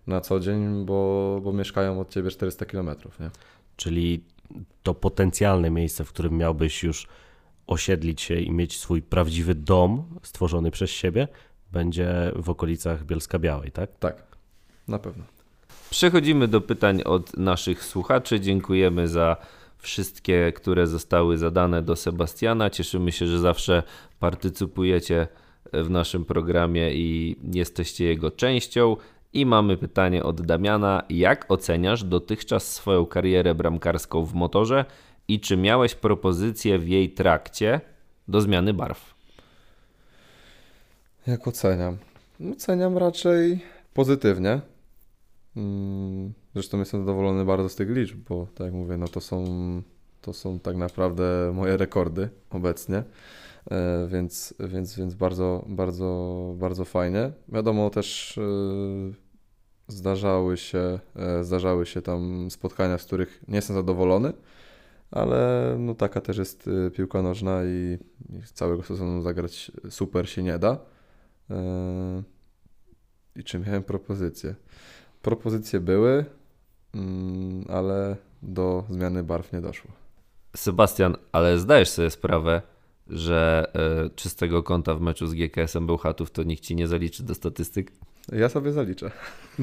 Speaker 3: na co dzień, bo, bo mieszkają od ciebie 400 km. Nie?
Speaker 2: Czyli to potencjalne miejsce, w którym miałbyś już osiedlić się i mieć swój prawdziwy dom stworzony przez siebie, będzie w okolicach Bielska Białej, tak?
Speaker 3: Tak, na pewno.
Speaker 1: Przechodzimy do pytań od naszych słuchaczy. Dziękujemy za wszystkie, które zostały zadane do Sebastiana. Cieszymy się, że zawsze partycypujecie w naszym programie i jesteście jego częścią. I mamy pytanie od Damiana. Jak oceniasz dotychczas swoją karierę bramkarską w motorze i czy miałeś propozycję w jej trakcie do zmiany barw?
Speaker 3: Jak oceniam? Oceniam raczej pozytywnie. Mm, zresztą jestem zadowolony bardzo z tych liczb, bo tak jak mówię, no to są, to są tak naprawdę moje rekordy obecnie. E, więc, więc, więc bardzo, bardzo, bardzo fajnie. Wiadomo też e, zdarzały się, e, zdarzały się tam spotkania, z których nie jestem zadowolony, ale no taka też jest piłka nożna i, i całego sezonu zagrać super się nie da. I czy miałem propozycje? Propozycje były, mm, ale do zmiany barw nie doszło.
Speaker 1: Sebastian, ale zdajesz sobie sprawę, że y, czystego konta w meczu z GKS-em Bełchatów to nikt ci nie zaliczy do statystyk?
Speaker 3: Ja sobie zaliczę.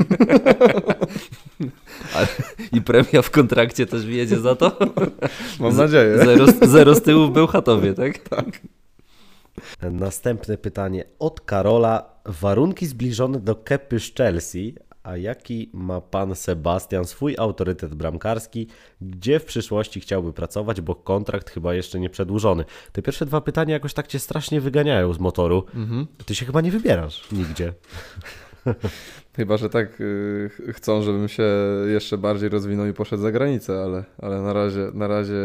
Speaker 1: Ale, I premia w kontrakcie też wjedzie za to?
Speaker 3: Mam nadzieję.
Speaker 1: Zero, zero z tyłu w Bełchatowie, tak?
Speaker 3: Tak.
Speaker 2: Następne pytanie od Karola. Warunki zbliżone do Kepy z Chelsea, a jaki ma pan Sebastian swój autorytet bramkarski, gdzie w przyszłości chciałby pracować, bo kontrakt chyba jeszcze nie przedłużony. Te pierwsze dwa pytania jakoś tak cię strasznie wyganiają z motoru. Mhm. Ty się chyba nie wybierasz nigdzie.
Speaker 3: Chyba, że tak y, chcą, żebym się jeszcze bardziej rozwinął i poszedł za granicę, ale, ale na razie, na razie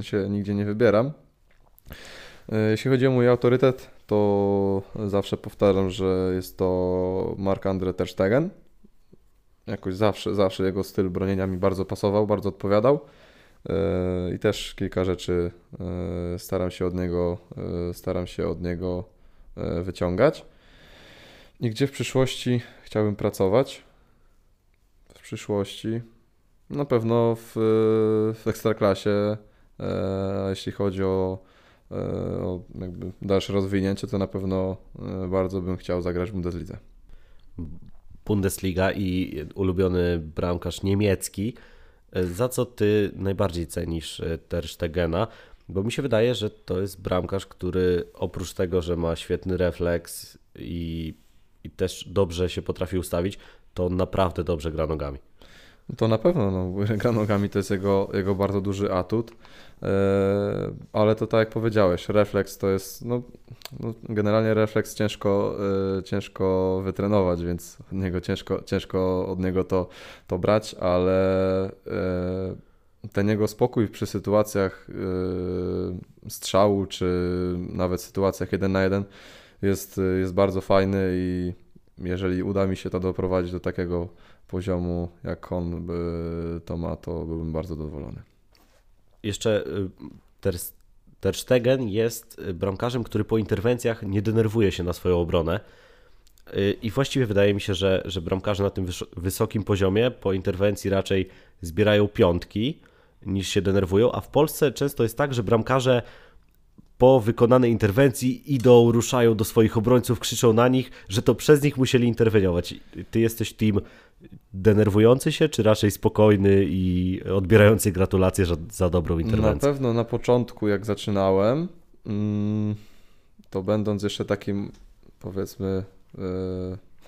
Speaker 3: się nigdzie nie wybieram. Y, jeśli chodzi o mój autorytet, to zawsze powtarzam, że jest to Mark-André Ter Stegen. Jakoś zawsze, zawsze jego styl bronienia mi bardzo pasował, bardzo odpowiadał. E, I też kilka rzeczy e, staram się od niego, e, staram się od niego wyciągać. I gdzie w przyszłości chciałbym pracować? W przyszłości na pewno w, w ekstraklasie. Jeśli chodzi o, o dalsze rozwinięcie, to na pewno bardzo bym chciał zagrać w Bundeslidze.
Speaker 2: Bundesliga i ulubiony bramkarz niemiecki. Za co ty najbardziej cenisz e, Ter Stegena? Bo mi się wydaje, że to jest bramkarz, który oprócz tego, że ma świetny refleks i, i też dobrze się potrafi ustawić, to naprawdę dobrze gra nogami.
Speaker 3: To na pewno, no, gra nogami to jest jego, jego bardzo duży atut, e, ale to tak jak powiedziałeś, refleks to jest, no, no generalnie refleks ciężko, e, ciężko wytrenować, więc od niego ciężko, ciężko od niego to, to brać, ale e, ten jego spokój przy sytuacjach strzału, czy nawet sytuacjach jeden na jeden jest, jest bardzo fajny i jeżeli uda mi się to doprowadzić do takiego poziomu, jak on by to ma, to byłbym bardzo zadowolony.
Speaker 2: Jeszcze y, Ter, Ter Stegen jest y, bramkarzem, który po interwencjach nie denerwuje się na swoją obronę. Y, I właściwie wydaje mi się, że, że bramkarze na tym wysokim poziomie po interwencji raczej zbierają piątki niż się denerwują, a w Polsce często jest tak, że bramkarze po wykonanej interwencji idą, ruszają do swoich obrońców, krzyczą na nich, że to przez nich musieli interweniować. Ty jesteś team denerwujący się, czy raczej spokojny i odbierający gratulacje za, za dobrą interwencję?
Speaker 3: Na pewno na początku, jak zaczynałem, mm, to będąc jeszcze takim, powiedzmy, e,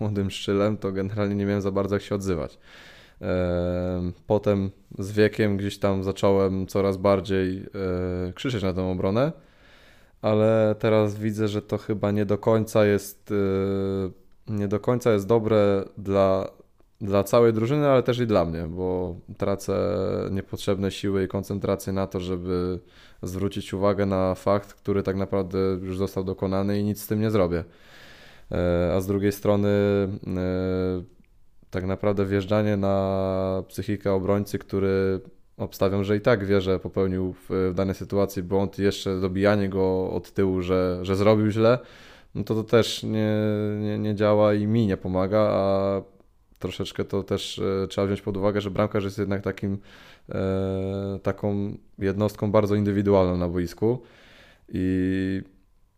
Speaker 3: młodym szczylem, to generalnie nie miałem za bardzo jak się odzywać. E, potem z wiekiem gdzieś tam zacząłem coraz bardziej e, krzyczeć na tę obronę, ale teraz widzę, że to chyba nie do końca jest nie do końca jest dobre dla dla całej drużyny, ale też i dla mnie, bo tracę niepotrzebne siły i koncentrację na to, żeby zwrócić uwagę na fakt, który tak naprawdę już został dokonany i nic z tym nie zrobię. E, a z drugiej strony e, tak naprawdę wjeżdżanie na psychikę obrońcy, który obstawiam, że i tak wie, że popełnił w, danej sytuacji błąd i jeszcze dobijanie go od tyłu, że, że zrobił źle, no to to też nie, nie, nie działa i mi nie pomaga, a troszeczkę to też e, trzeba wziąć pod uwagę, że bramkarz jest jednak takim, e, taką jednostką bardzo indywidualną na boisku i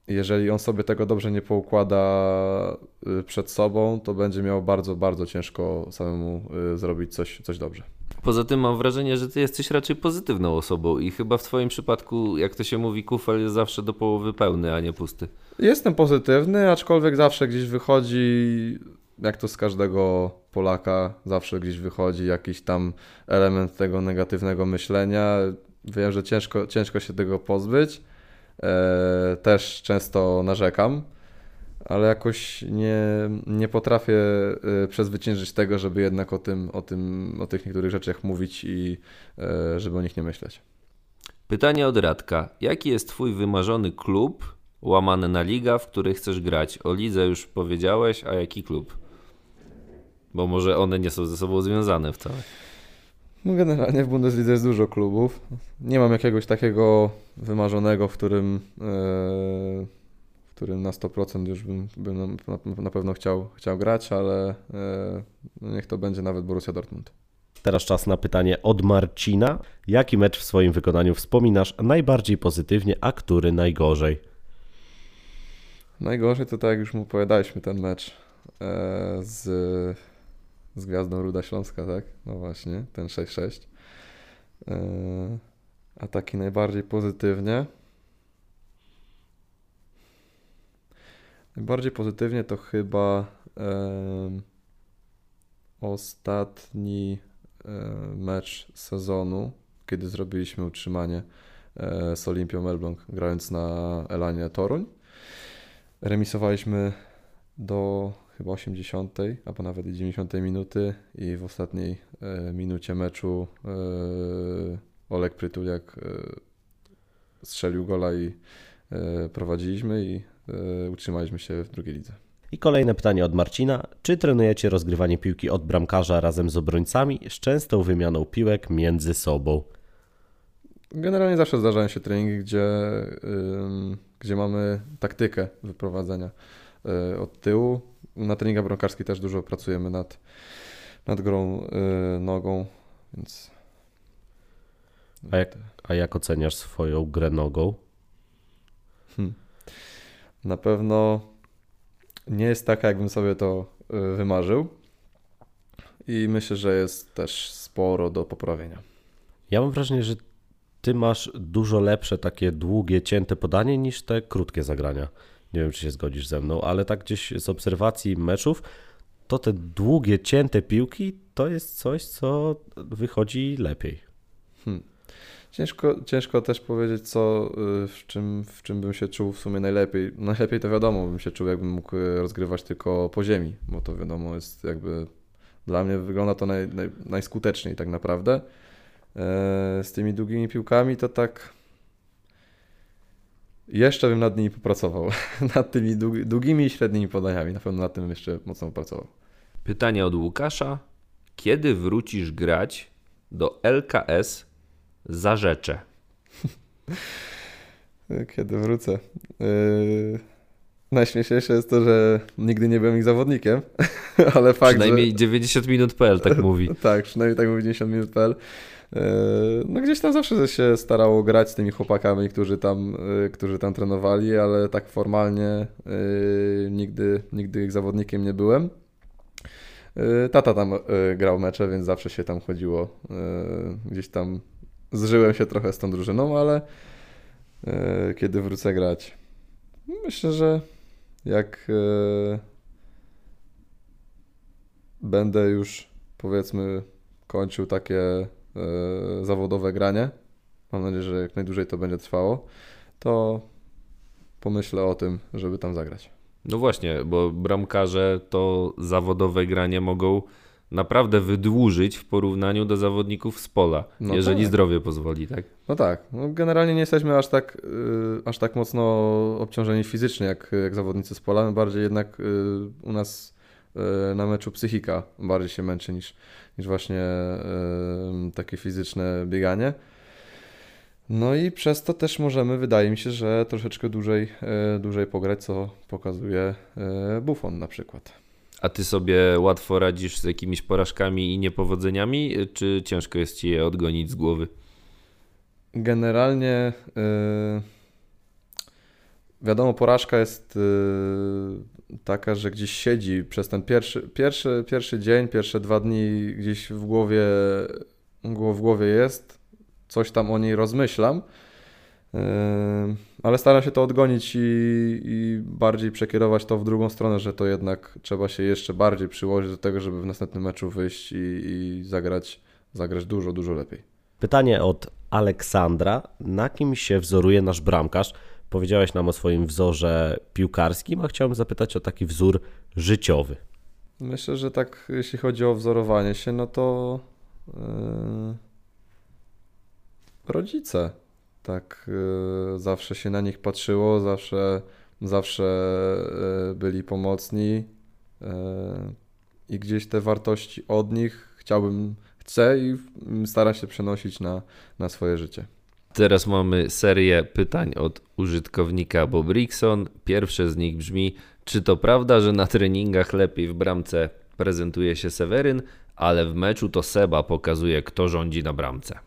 Speaker 3: jeżeli on sobie tego dobrze nie poukłada y, przed sobą, to będzie miał bardzo, bardzo ciężko samemu y, zrobić coś, coś dobrze.
Speaker 1: Poza tym mam wrażenie, że ty jesteś raczej pozytywną osobą i chyba w twoim przypadku, jak to się mówi, kufel jest zawsze do połowy pełny, a nie pusty.
Speaker 3: Jestem pozytywny, aczkolwiek zawsze gdzieś wychodzi, jak to z każdego Polaka, zawsze gdzieś wychodzi jakiś tam element tego negatywnego myślenia. Wiem, że ciężko, ciężko się tego pozbyć. E, też często narzekam, ale jakoś nie, nie potrafię e, przezwyciężyć tego, żeby jednak o tym, o tym, o tych niektórych rzeczach mówić i e, żeby o nich nie myśleć.
Speaker 1: Pytanie od Radka. Jaki jest twój wymarzony klub, łamany na liga, w której chcesz grać? O lidze już powiedziałeś, a jaki klub? Bo może one nie są ze sobą związane wcale.
Speaker 3: No generalnie w Bundeslidze jest dużo klubów. Nie mam jakiegoś takiego wymarzonego, w którym, e, w którym na 100% już bym, bym na pewno chciał, chciał grać, ale e, niech to będzie nawet Borussia Dortmund.
Speaker 2: Teraz czas na pytanie od Marcina. Jaki mecz w swoim wykonaniu wspominasz najbardziej pozytywnie, a który najgorzej?
Speaker 3: Najgorzej to tak jak już mu opowiadaliśmy ten mecz e, z z gwiazdą Ruda Śląska, tak? No właśnie, ten 6-6. E, a taki najbardziej pozytywnie. Najbardziej pozytywnie to chyba ostatni mecz sezonu, kiedy zrobiliśmy utrzymanie e, z Olimpią Melbląg, grając na Elanie Toruń. Remisowaliśmy do chyba 80, albo nawet 90 minuty i w ostatniej e, minucie meczu e, Olek Prytuliak e, strzelił gola i prowadziliśmy i utrzymaliśmy się w drugiej lidze.
Speaker 2: I kolejne pytanie od Marcina. Czy trenujecie rozgrywanie piłki od bramkarza razem z obrońcami z częstą wymianą piłek między sobą?
Speaker 3: Generalnie zawsze zdarzają się treningi, gdzie, gdzie mamy taktykę wyprowadzenia od tyłu na treningach bramkarskich też dużo pracujemy nad, nad grą nogą, więc...
Speaker 2: A jak, a jak oceniasz swoją grę nogą? Hmm.
Speaker 3: Na pewno nie jest taka, jakbym sobie to y, wymarzył. I myślę, że jest też sporo do poprawienia.
Speaker 2: Ja mam wrażenie, że ty masz dużo lepsze takie długie, cięte podanie niż te krótkie zagrania. Nie wiem, czy się zgodzisz ze mną, ale tak gdzieś z obserwacji meczów, to te długie, cięte piłki to jest coś, co wychodzi lepiej. Hmm.
Speaker 3: Ciężko, ciężko też powiedzieć, co, y, w czym, w czym bym się czuł w sumie najlepiej. Najlepiej to wiadomo, bym się czuł, jakbym mógł y, rozgrywać tylko po ziemi, bo to wiadomo jest jakby dla mnie wygląda to naj, naj, najskuteczniej tak naprawdę. E, z tymi długimi piłkami to tak jeszcze bym nad nimi popracował. nad tymi długimi i średnimi podaniami. Na pewno nad tym jeszcze mocno popracował.
Speaker 1: Pytanie od Łukasza. Kiedy wrócisz grać do LKS za rzecze?
Speaker 3: Kiedy wrócę? Yy... Najśmieszniejsze jest to, że nigdy nie byłem ich zawodnikiem, ale fakt,
Speaker 1: Przynajmniej że... 90 minut.pl tak mówi.
Speaker 3: tak, przynajmniej tak mówi 90 minut.pl. E, no gdzieś tam zawsze się starało grać z tymi chłopakami, którzy tam, e, którzy tam trenowali, ale tak formalnie e, nigdy, nigdy ich zawodnikiem nie byłem. Tata tam grał mecze, więc zawsze się tam chodziło. Gdzieś tam zżyłem się trochę z tą drużyną, ale kiedy wrócę grać, myślę, że jak będę już powiedzmy kończył takie E, zawodowe granie, mam nadzieję, że jak najdłużej to będzie trwało, to pomyślę o tym, żeby tam zagrać.
Speaker 1: No właśnie, bo bramkarze to zawodowe granie mogą naprawdę wydłużyć w porównaniu do zawodników z pola, no jeżeli tak. zdrowie pozwoli, tak?
Speaker 3: No tak. No generalnie nie jesteśmy aż tak, yy, aż tak mocno obciążeni fizycznie jak, jak zawodnicy z pola. Bardziej jednak yy, u nas na meczu psychika bardziej się męczy niż, niż właśnie takie fizyczne bieganie. No i przez to też możemy, wydaje mi się, że troszeczkę dłużej, dłużej pograć, co pokazuje Buffon na przykład.
Speaker 1: A ty sobie łatwo radzisz z jakimiś porażkami i niepowodzeniami, czy ciężko jest ci je odgonić z głowy?
Speaker 3: Generalnie yy, wiadomo, porażka jest yy, taka, że gdzieś siedzi przez ten pierwszy, pierwszy, pierwszy dzień, pierwsze dwa dni gdzieś w głowie, w głowie jest, coś tam o niej rozmyślam, ale staram się to odgonić i, i, bardziej przekierować to w drugą stronę, że to jednak trzeba się jeszcze bardziej przyłożyć do tego, żeby w następnym meczu wyjść i, i zagrać, zagrać dużo, dużo lepiej.
Speaker 2: Pytanie od Aleksandra. Na kim się wzoruje nasz bramkarz? Powiedziałeś nam o swoim wzorze piłkarskim, a chciałbym zapytać o taki wzór życiowy.
Speaker 3: Myślę, że tak, jeśli chodzi o wzorowanie się, no to yy, rodzice. Tak, yy, zawsze się na nich patrzyło, zawsze, zawsze yy, byli pomocni yy, i gdzieś te wartości od nich chciałbym chce i stara się przenosić na, na swoje życie.
Speaker 1: Teraz mamy serię pytań od użytkownika Bob Rickson. Pierwsze z nich brzmi: Czy to prawda, że na treningach lepiej w bramce prezentuje się Seweryn, ale w meczu to Seba pokazuje, kto rządzi na bramce?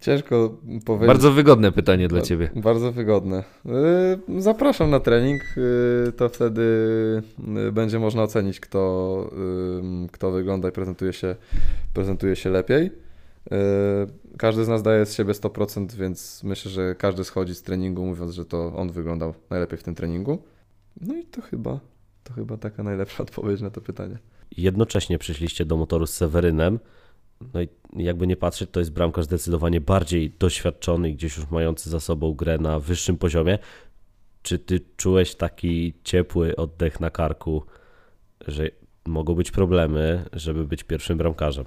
Speaker 3: Ciężko powiedzieć.
Speaker 1: Bardzo wygodne pytanie dla Ciebie.
Speaker 3: Bardzo wygodne. Y, zapraszam na trening, y, to wtedy y, będzie można ocenić, kto, kto wygląda i prezentuje się, prezentuje się lepiej. Każdy z nas daje z siebie 100%, więc myślę, że każdy schodzi z treningu mówiąc, że to on wyglądał najlepiej w tym treningu. No i to chyba, to chyba taka najlepsza odpowiedź na to pytanie.
Speaker 2: Jednocześnie przyszliście do motoru z Sewerynem. No i jakby nie patrzeć, to jest bramkarz zdecydowanie bardziej doświadczony, gdzieś już mający za sobą grę na wyższym poziomie. Czy ty czułeś taki ciepły oddech na karku, że mogą być problemy, żeby być pierwszym bramkarzem?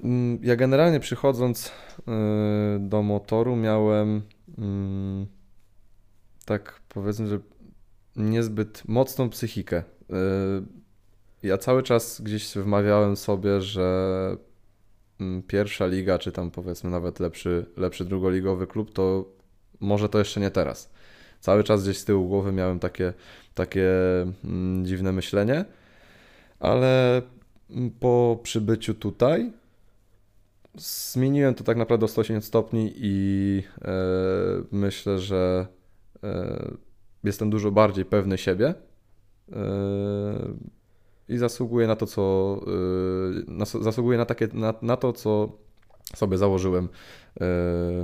Speaker 3: Mm, ja generalnie przychodząc y, do motoru miałem mm, tak powiedzmy, że niezbyt mocną psychikę. Y, ja cały czas gdzieś wmawiałem sobie, że pierwsza liga, czy tam powiedzmy nawet lepszy, lepszy drugoligowy klub, to może to jeszcze nie teraz. Cały czas gdzieś z tyłu głowy miałem takie, takie dziwne myślenie, ale po przybyciu tutaj zmieniłem to tak naprawdę o 180 stopni i e, myślę, że e, jestem dużo bardziej pewny siebie. E, i zasługuje na to, co y, na, zasługuje na, takie, na, na to, co sobie założyłem y,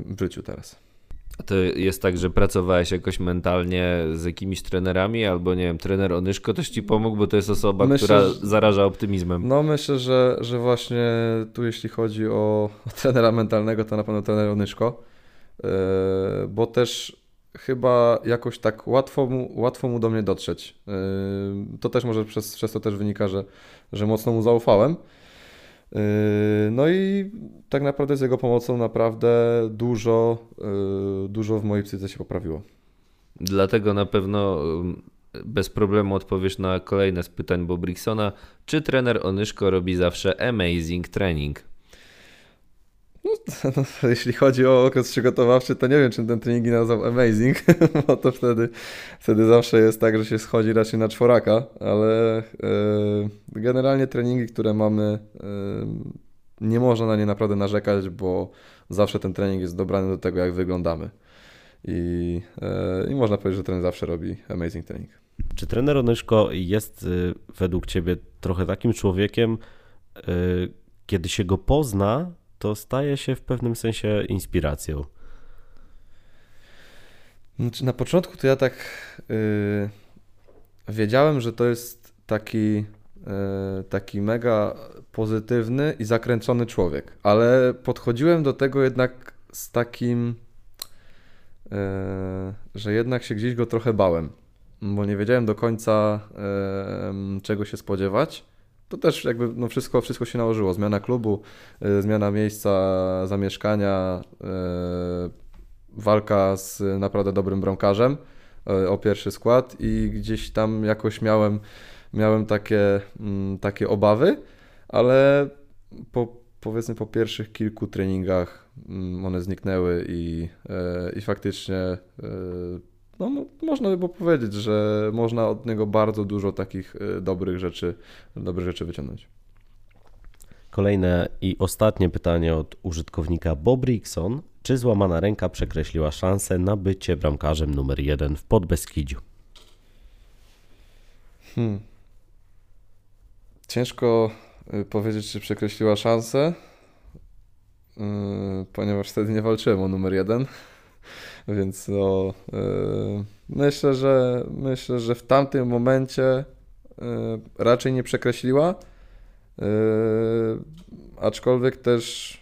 Speaker 3: w życiu teraz.
Speaker 1: To jest tak, że pracowałeś jakoś mentalnie z jakimiś trenerami, albo nie wiem, trener Onyszko też ci pomógł, bo to jest osoba, myślę, która zaraża optymizmem.
Speaker 3: No myślę, że, że właśnie tu jeśli chodzi o, o trenera mentalnego, to na pewno trener Onyszko, yy, bo też chyba jakoś tak łatwo mu, łatwo mu do mnie dotrzeć. Yy, to też może przez, przez to też wynika, że, że mocno mu zaufałem. Yy, no i tak naprawdę z jego pomocą naprawdę dużo, yy, dużo w mojej psyce się poprawiło.
Speaker 1: Dlatego na pewno bez problemu odpowiesz na kolejne z pytań Bobriksona. Czy trener Onyszko robi zawsze amazing training?
Speaker 3: No, no, jeśli chodzi o okres przygotowawczy, to nie wiem, czy ten trening nazwał amazing, bo to wtedy, wtedy zawsze jest tak, że się schodzi raczej na czworaka, ale e, generalnie treningi, które mamy, e, nie można na nie naprawdę narzekać, bo zawsze ten trening jest dobrany do tego, jak wyglądamy. I, e, i można powiedzieć, że trener zawsze robi amazing trening.
Speaker 2: Czy trener Onyszko jest według Ciebie trochę takim człowiekiem, kiedy się go pozna, to staje się w pewnym sensie inspiracją.
Speaker 3: Znaczy, na początku to ja tak yy, wiedziałem, że to jest taki, yy, taki mega pozytywny i zakręcony człowiek, ale podchodziłem do tego jednak z takim, yy, że jednak się gdzieś go trochę bałem, bo nie wiedziałem do końca czego się spodziewać to też jakby no wszystko, wszystko się nałożyło. Zmiana klubu, y, zmiana miejsca zamieszkania, y, walka z naprawdę dobrym bramkarzem, e, o pierwszy skład i gdzieś tam jakoś miałem, miałem takie, mm, takie obawy, ale po, powiedzmy po pierwszych kilku treningach mm, one zniknęły i, i faktycznie no, mo- można by było powiedzieć, że można od niego bardzo dużo takich e, dobrych rzeczy, dobrych rzeczy wyciągnąć.
Speaker 2: Kolejne i ostatnie pytanie od użytkownika Bob Rickson. Czy złamana ręka przekreśliła szansę na bycie bramkarzem numer jeden w Podbeskidziu?
Speaker 3: Hmm. Ciężko y, powiedzieć, czy przekreśliła szansę, y, ponieważ wtedy nie walczyłem o numer jeden. Więc no, y, myślę, że myślę, że w tamtym momencie y, raczej nie przekreśliła. y, Aczkolwiek też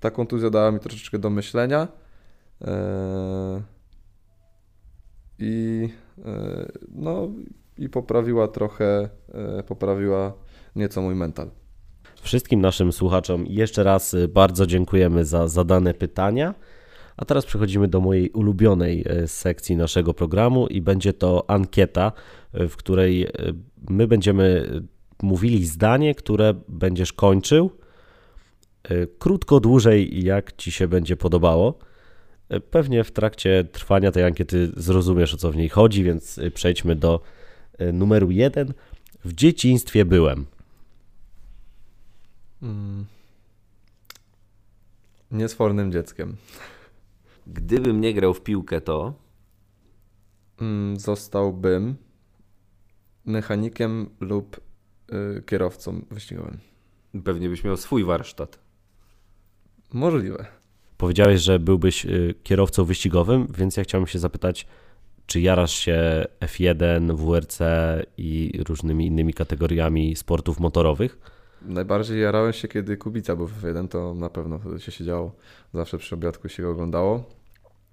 Speaker 3: ta kontuzja dała mi troszeczkę do myślenia. I no i poprawiła trochę, poprawiła nieco mój mental.
Speaker 2: Wszystkim naszym słuchaczom jeszcze raz bardzo dziękujemy za zadane pytania. A teraz przechodzimy do mojej ulubionej y, sekcji naszego programu i będzie to ankieta, y, w której y, my będziemy mówili zdanie, które będziesz kończył krótko, dłużej, jak ci się będzie podobało. Pewnie w trakcie trwania tej ankiety zrozumiesz o co w niej chodzi, więc przejdźmy do numeru jeden. W dzieciństwie byłem.
Speaker 3: Mm. Niesfornym dzieckiem.
Speaker 1: Gdybym nie grał w piłkę, to
Speaker 3: Mm, Zostałbym mechanikiem lub y, kierowcą wyścigowym.
Speaker 1: pewnie byś miał swój warsztat.
Speaker 3: Możliwe.
Speaker 2: Powiedziałeś, że byłbyś y, kierowcą wyścigowym, więc ja chciałbym się zapytać, czy jarasz się F1, WRC i różnymi innymi kategoriami sportów motorowych?
Speaker 3: Najbardziej jarałem się, kiedy Kubica był w jeden, to na pewno wtedy się siedziało. Zawsze przy obiadku się go oglądało.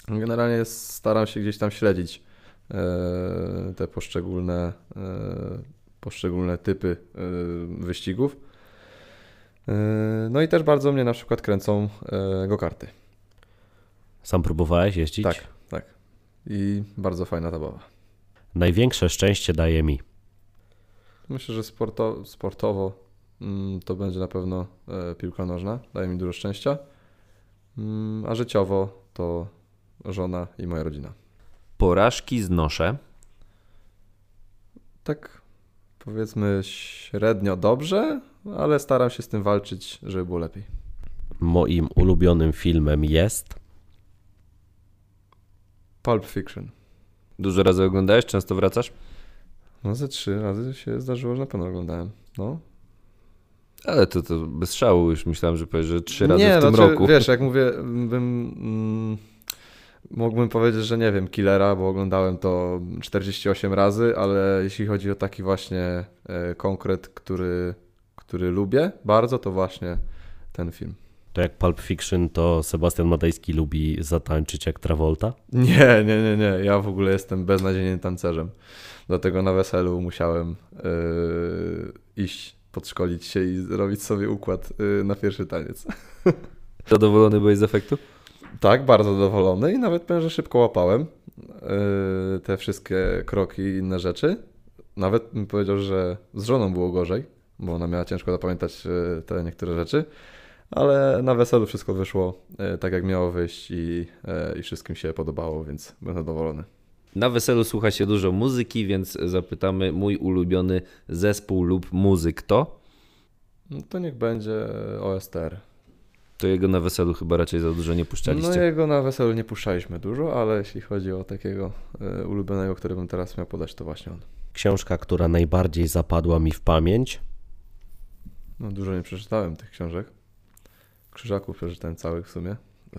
Speaker 3: Generalnie staram się gdzieś tam śledzić e, te poszczególne, e, poszczególne typy e, wyścigów. No i też bardzo mnie na przykład kręcą go-karty.
Speaker 2: Sam próbowałeś jeździć?
Speaker 3: Tak, tak. I bardzo fajna zabawa.
Speaker 2: Największe szczęście daje mi.
Speaker 3: Myślę, że sporto, sportowo to będzie na pewno e, piłka nożna. Daje mi dużo szczęścia. Mm, a życiowo to żona i moja rodzina.
Speaker 1: Porażki znoszę.
Speaker 3: Tak powiedzmy średnio dobrze, ale staram się z tym walczyć, żeby było lepiej.
Speaker 2: Moim ulubionym filmem jest.
Speaker 3: Pulp Fiction.
Speaker 1: Dużo razy oglądałeś, często wracasz?
Speaker 3: No ze trzy razy się zdarzyło, że na pewno oglądałem. No.
Speaker 1: Ale to, to bez szału już myślałem, że powiesz, że trzy razy
Speaker 3: nie,
Speaker 1: w tym
Speaker 3: znaczy,
Speaker 1: roku.
Speaker 3: Wiesz, jak mówię, bym... Mm, mógłbym powiedzieć, że nie wiem, Killera, bo oglądałem to 48 razy, ale jeśli chodzi o taki właśnie e, konkret, który, który lubię bardzo, to właśnie ten film.
Speaker 2: To jak Pulp Fiction, to Sebastian Madejski lubi zatańczyć jak Travolta.
Speaker 3: Nie, nie, nie, nie. Ja w ogóle jestem beznadziejnym tancerzem. Dlatego na weselu musiałem yy, iść, podszkolić się i zrobić sobie układ yy, na pierwszy taniec.
Speaker 1: Zadowolony byłeś z efektu?
Speaker 3: Tak, bardzo zadowolony i nawet powiem, że szybko łapałem yy, te wszystkie kroki i inne rzeczy. Nawet bym powiedział, że z żoną było gorzej, bo ona miała ciężko zapamiętać yy, te niektóre rzeczy. Ale na weselu wszystko wyszło tak, jak miało wyjść i, i wszystkim się podobało, więc byłem zadowolony.
Speaker 1: Na weselu słucha się dużo muzyki, więc zapytamy mój ulubiony zespół lub muzyk to?
Speaker 3: No to niech będzie OSTR.
Speaker 1: To jego na weselu chyba raczej za dużo nie puszczaliście.
Speaker 3: No jego na weselu nie puszczaliśmy dużo, ale jeśli chodzi o takiego y, ulubionego, który bym teraz miał podać, to właśnie on.
Speaker 2: Książka, która najbardziej zapadła mi w pamięć.
Speaker 3: No dużo nie przeczytałem tych książek. Krzyżaków przeczytałem całych w sumie.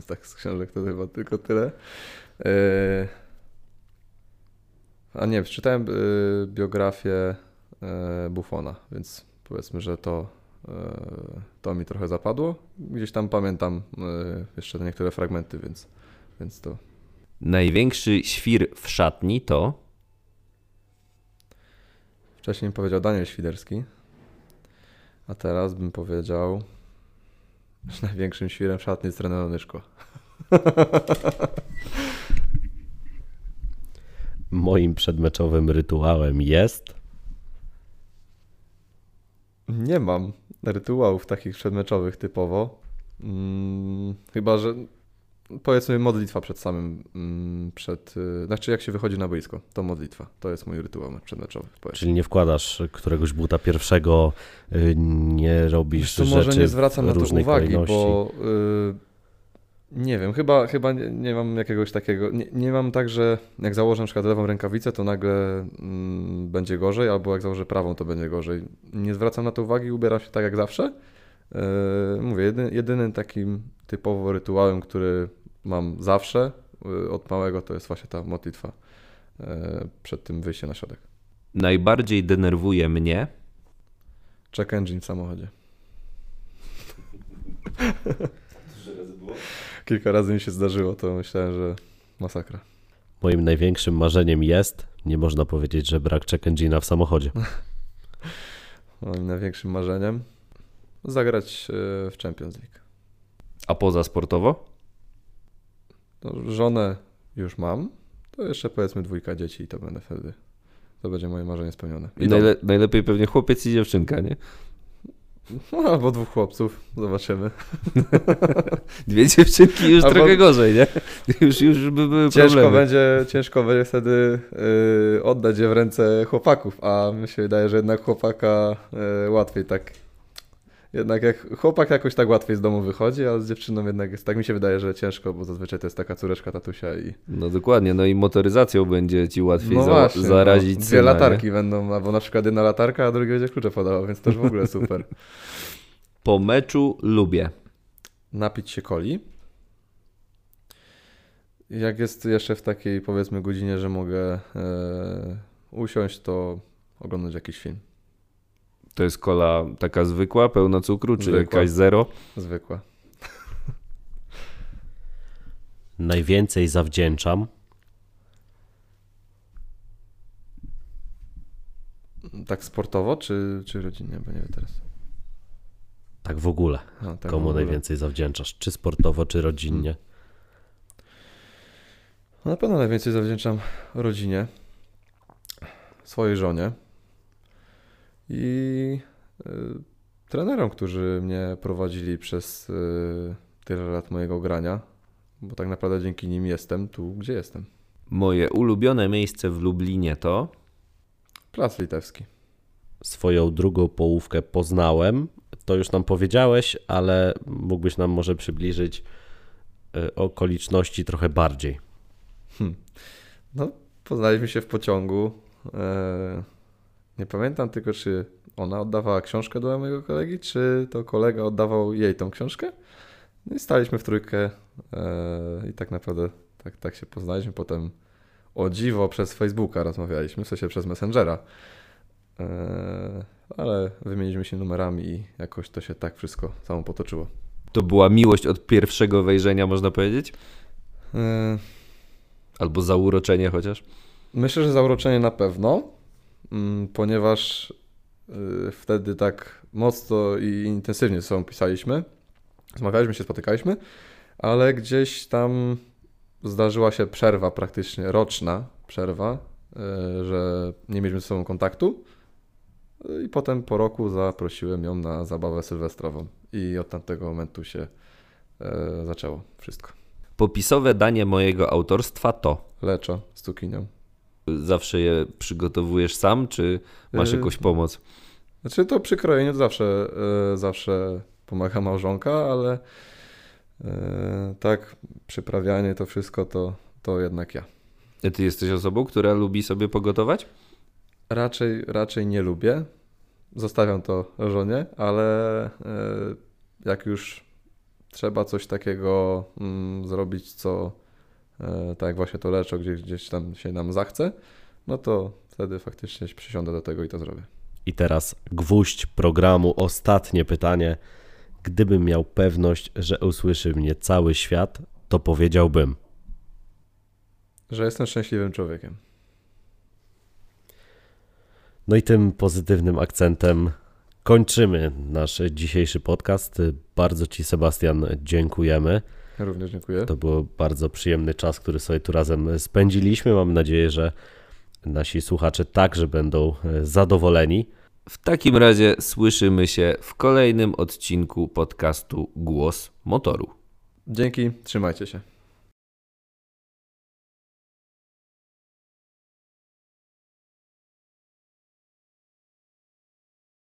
Speaker 3: Tak z książek to chyba tylko tyle. A nie, przeczytałem y, biografię y, Buffona, więc powiedzmy, że to, y, to mi trochę zapadło. Gdzieś tam pamiętam jeszcze niektóre fragmenty, więc, więc to
Speaker 1: Największy świr w szatni to?
Speaker 3: Wcześniej bym powiedział Daniel Świderski, a teraz bym powiedział, że największym świrem w szatni jest trener Onyszko.
Speaker 2: Mo- moim przedmeczowym rytuałem jest.
Speaker 3: Nie mam rytuałów takich przedmeczowych typowo. Hmm, chyba, że powiedzmy modlitwa przed samym, mm, przed, y, znaczy jak się wychodzi na boisko, to modlitwa. To jest mój rytuał przedmeczowy. Powiedzmy.
Speaker 2: Czyli nie wkładasz któregoś buta pierwszego, y, nie robisz rzeczy
Speaker 3: może nie zwracam na to uwagi,
Speaker 2: kolejności.
Speaker 3: bo y, nie wiem, chyba, chyba nie, nie mam jakiegoś takiego, nie, nie mam tak, że jak założę na przykład lewą rękawicę, to nagle mm, będzie gorzej, albo jak założę prawą, to będzie gorzej. Nie zwracam na to uwagi, ubieram się tak jak zawsze. Yy, mówię, jedy, jedynym takim typowo rytuałem, który mam zawsze yy, od małego, to jest właśnie ta modlitwa yy, przed tym wyjściem na środek.
Speaker 1: Najbardziej denerwuje mnie.
Speaker 3: Check engine w samochodzie. Kilka razy mi się zdarzyło, to myślałem, że masakra.
Speaker 2: Moim największym marzeniem jest, nie można powiedzieć, że brak check engine'a w samochodzie.
Speaker 3: Moim największym marzeniem zagrać e, w Champions League.
Speaker 1: A poza sportowo?
Speaker 3: No, żonę już mam, to jeszcze powiedzmy dwójka dzieci i to będę wtedy. To będzie moje marzenie spełnione.
Speaker 1: I najle najlepiej pewnie chłopiec i dziewczynka, nie?
Speaker 3: No, albo dwóch chłopców, zobaczymy.
Speaker 1: Dwie dziewczynki już
Speaker 3: Albo-
Speaker 1: trochę gorzej, nie? Już, już by były
Speaker 3: Ciężko
Speaker 1: problemy.
Speaker 3: będzie, ciężko będzie wtedy y, oddać je w ręce chłopaków, a mi się wydaje, że jednak chłopaka y, łatwiej tak. Jednak jak chłopak jakoś tak łatwiej z domu wychodzi, a z dziewczyną jednak jest, tak mi się wydaje, że ciężko, bo zazwyczaj to jest taka córeczka tatusia i
Speaker 1: No dokładnie, no i motoryzacją będzie ci łatwiej
Speaker 3: no
Speaker 1: za
Speaker 3: właśnie,
Speaker 1: zarazić
Speaker 3: no, dwie
Speaker 1: syna,
Speaker 3: latarki będą, albo na przykład jedna latarka, a drugi będzie klucze podawał, więc to już w ogóle super.
Speaker 1: Nie? Po meczu lubię.
Speaker 3: Napić się coli. Jak jest jeszcze w takiej powiedzmy godzinie, że mogę e, usiąść, to oglądać jakiś film.
Speaker 1: To jest kola taka zwykła, pełna cukru, czy
Speaker 3: Zwykła.
Speaker 1: jakaś zero?
Speaker 3: Zwykła.
Speaker 2: Najwięcej zawdzięczam.
Speaker 3: Tak sportowo, czy, czy rodzinnie? Bo nie wiem teraz.
Speaker 2: Tak w ogóle.
Speaker 3: A, tak w
Speaker 2: Komu
Speaker 3: ogóle.
Speaker 2: najwięcej zawdzięczasz? Czy sportowo, czy rodzinnie?
Speaker 3: No, na pewno najwięcej zawdzięczam rodzinie, swojej żonie i y, trenerom, którzy mnie prowadzili przez y, tyle lat mojego grania, bo tak naprawdę dzięki nim jestem tu, gdzie jestem.
Speaker 1: Moje ulubione miejsce w Lublinie to...
Speaker 3: Plac Litewski.
Speaker 2: Swoją drugą połówkę poznałem. To już nam powiedziałeś, ale mógłbyś nam może przybliżyć y, okoliczności trochę bardziej.
Speaker 3: No, poznaliśmy się w pociągu. Nie pamiętam tylko, czy ona oddawała książkę do mojego kolegi, czy to kolega oddawał jej tą książkę. No i staliśmy w trójkę e, i tak naprawdę tak, tak się poznaliśmy. Potem o dziwo przez Facebooka rozmawialiśmy, w sensie przez Messengera. E, ale wymieniliśmy się numerami i jakoś to się tak wszystko samo potoczyło.
Speaker 1: To była miłość od pierwszego wejrzenia, można powiedzieć?
Speaker 3: E,
Speaker 1: Albo zauroczenie chociaż?
Speaker 3: Myślę, że zauroczenie na pewno, ponieważ y, wtedy tak mocno i intensywnie ze sobą pisaliśmy. Rozmawialiśmy się, spotykaliśmy, ale gdzieś tam zdarzyła się przerwa praktycznie roczna przerwa, y, że nie mieliśmy ze sobą kontaktu. Y, I potem po roku zaprosiłem ją na zabawę sylwestrową i od tamtego momentu się zaczęło wszystko.
Speaker 1: Popisowe danie mojego autorstwa to...
Speaker 3: Leczo z cukinią.
Speaker 1: Zawsze je przygotowujesz sam, czy masz
Speaker 3: Yy,
Speaker 1: jakąś pomoc?
Speaker 3: Znaczy to przy krojeniu zawsze, e, zawsze pomaga małżonka, ale e, tak, przyprawianie to wszystko to, to jednak ja.
Speaker 1: A Ty jesteś osobą, która lubi sobie pogotować?
Speaker 3: Raczej, raczej nie lubię. Zostawiam to żonie, ale jak już trzeba coś takiego mm, zrobić, co tak jak właśnie to leczo, gdzieś, gdzieś tam się nam zachce, no to wtedy faktycznie przysiądę do tego i to zrobię.
Speaker 2: I teraz gwóźdź programu, ostatnie pytanie. Gdybym miał pewność, że usłyszy mnie cały świat, to powiedziałbym.
Speaker 3: Że jestem szczęśliwym człowiekiem.
Speaker 2: No i tym pozytywnym akcentem kończymy nasz dzisiejszy podcast. Bardzo Ci, Sebastian, dziękujemy.
Speaker 3: Ja również dziękuję.
Speaker 2: To był bardzo przyjemny czas, który sobie tu razem spędziliśmy. Mam nadzieję, że nasi słuchacze także będą e, zadowoleni.
Speaker 1: W takim razie słyszymy się w kolejnym odcinku podcastu Głos Motoru.
Speaker 3: Dzięki, trzymajcie się.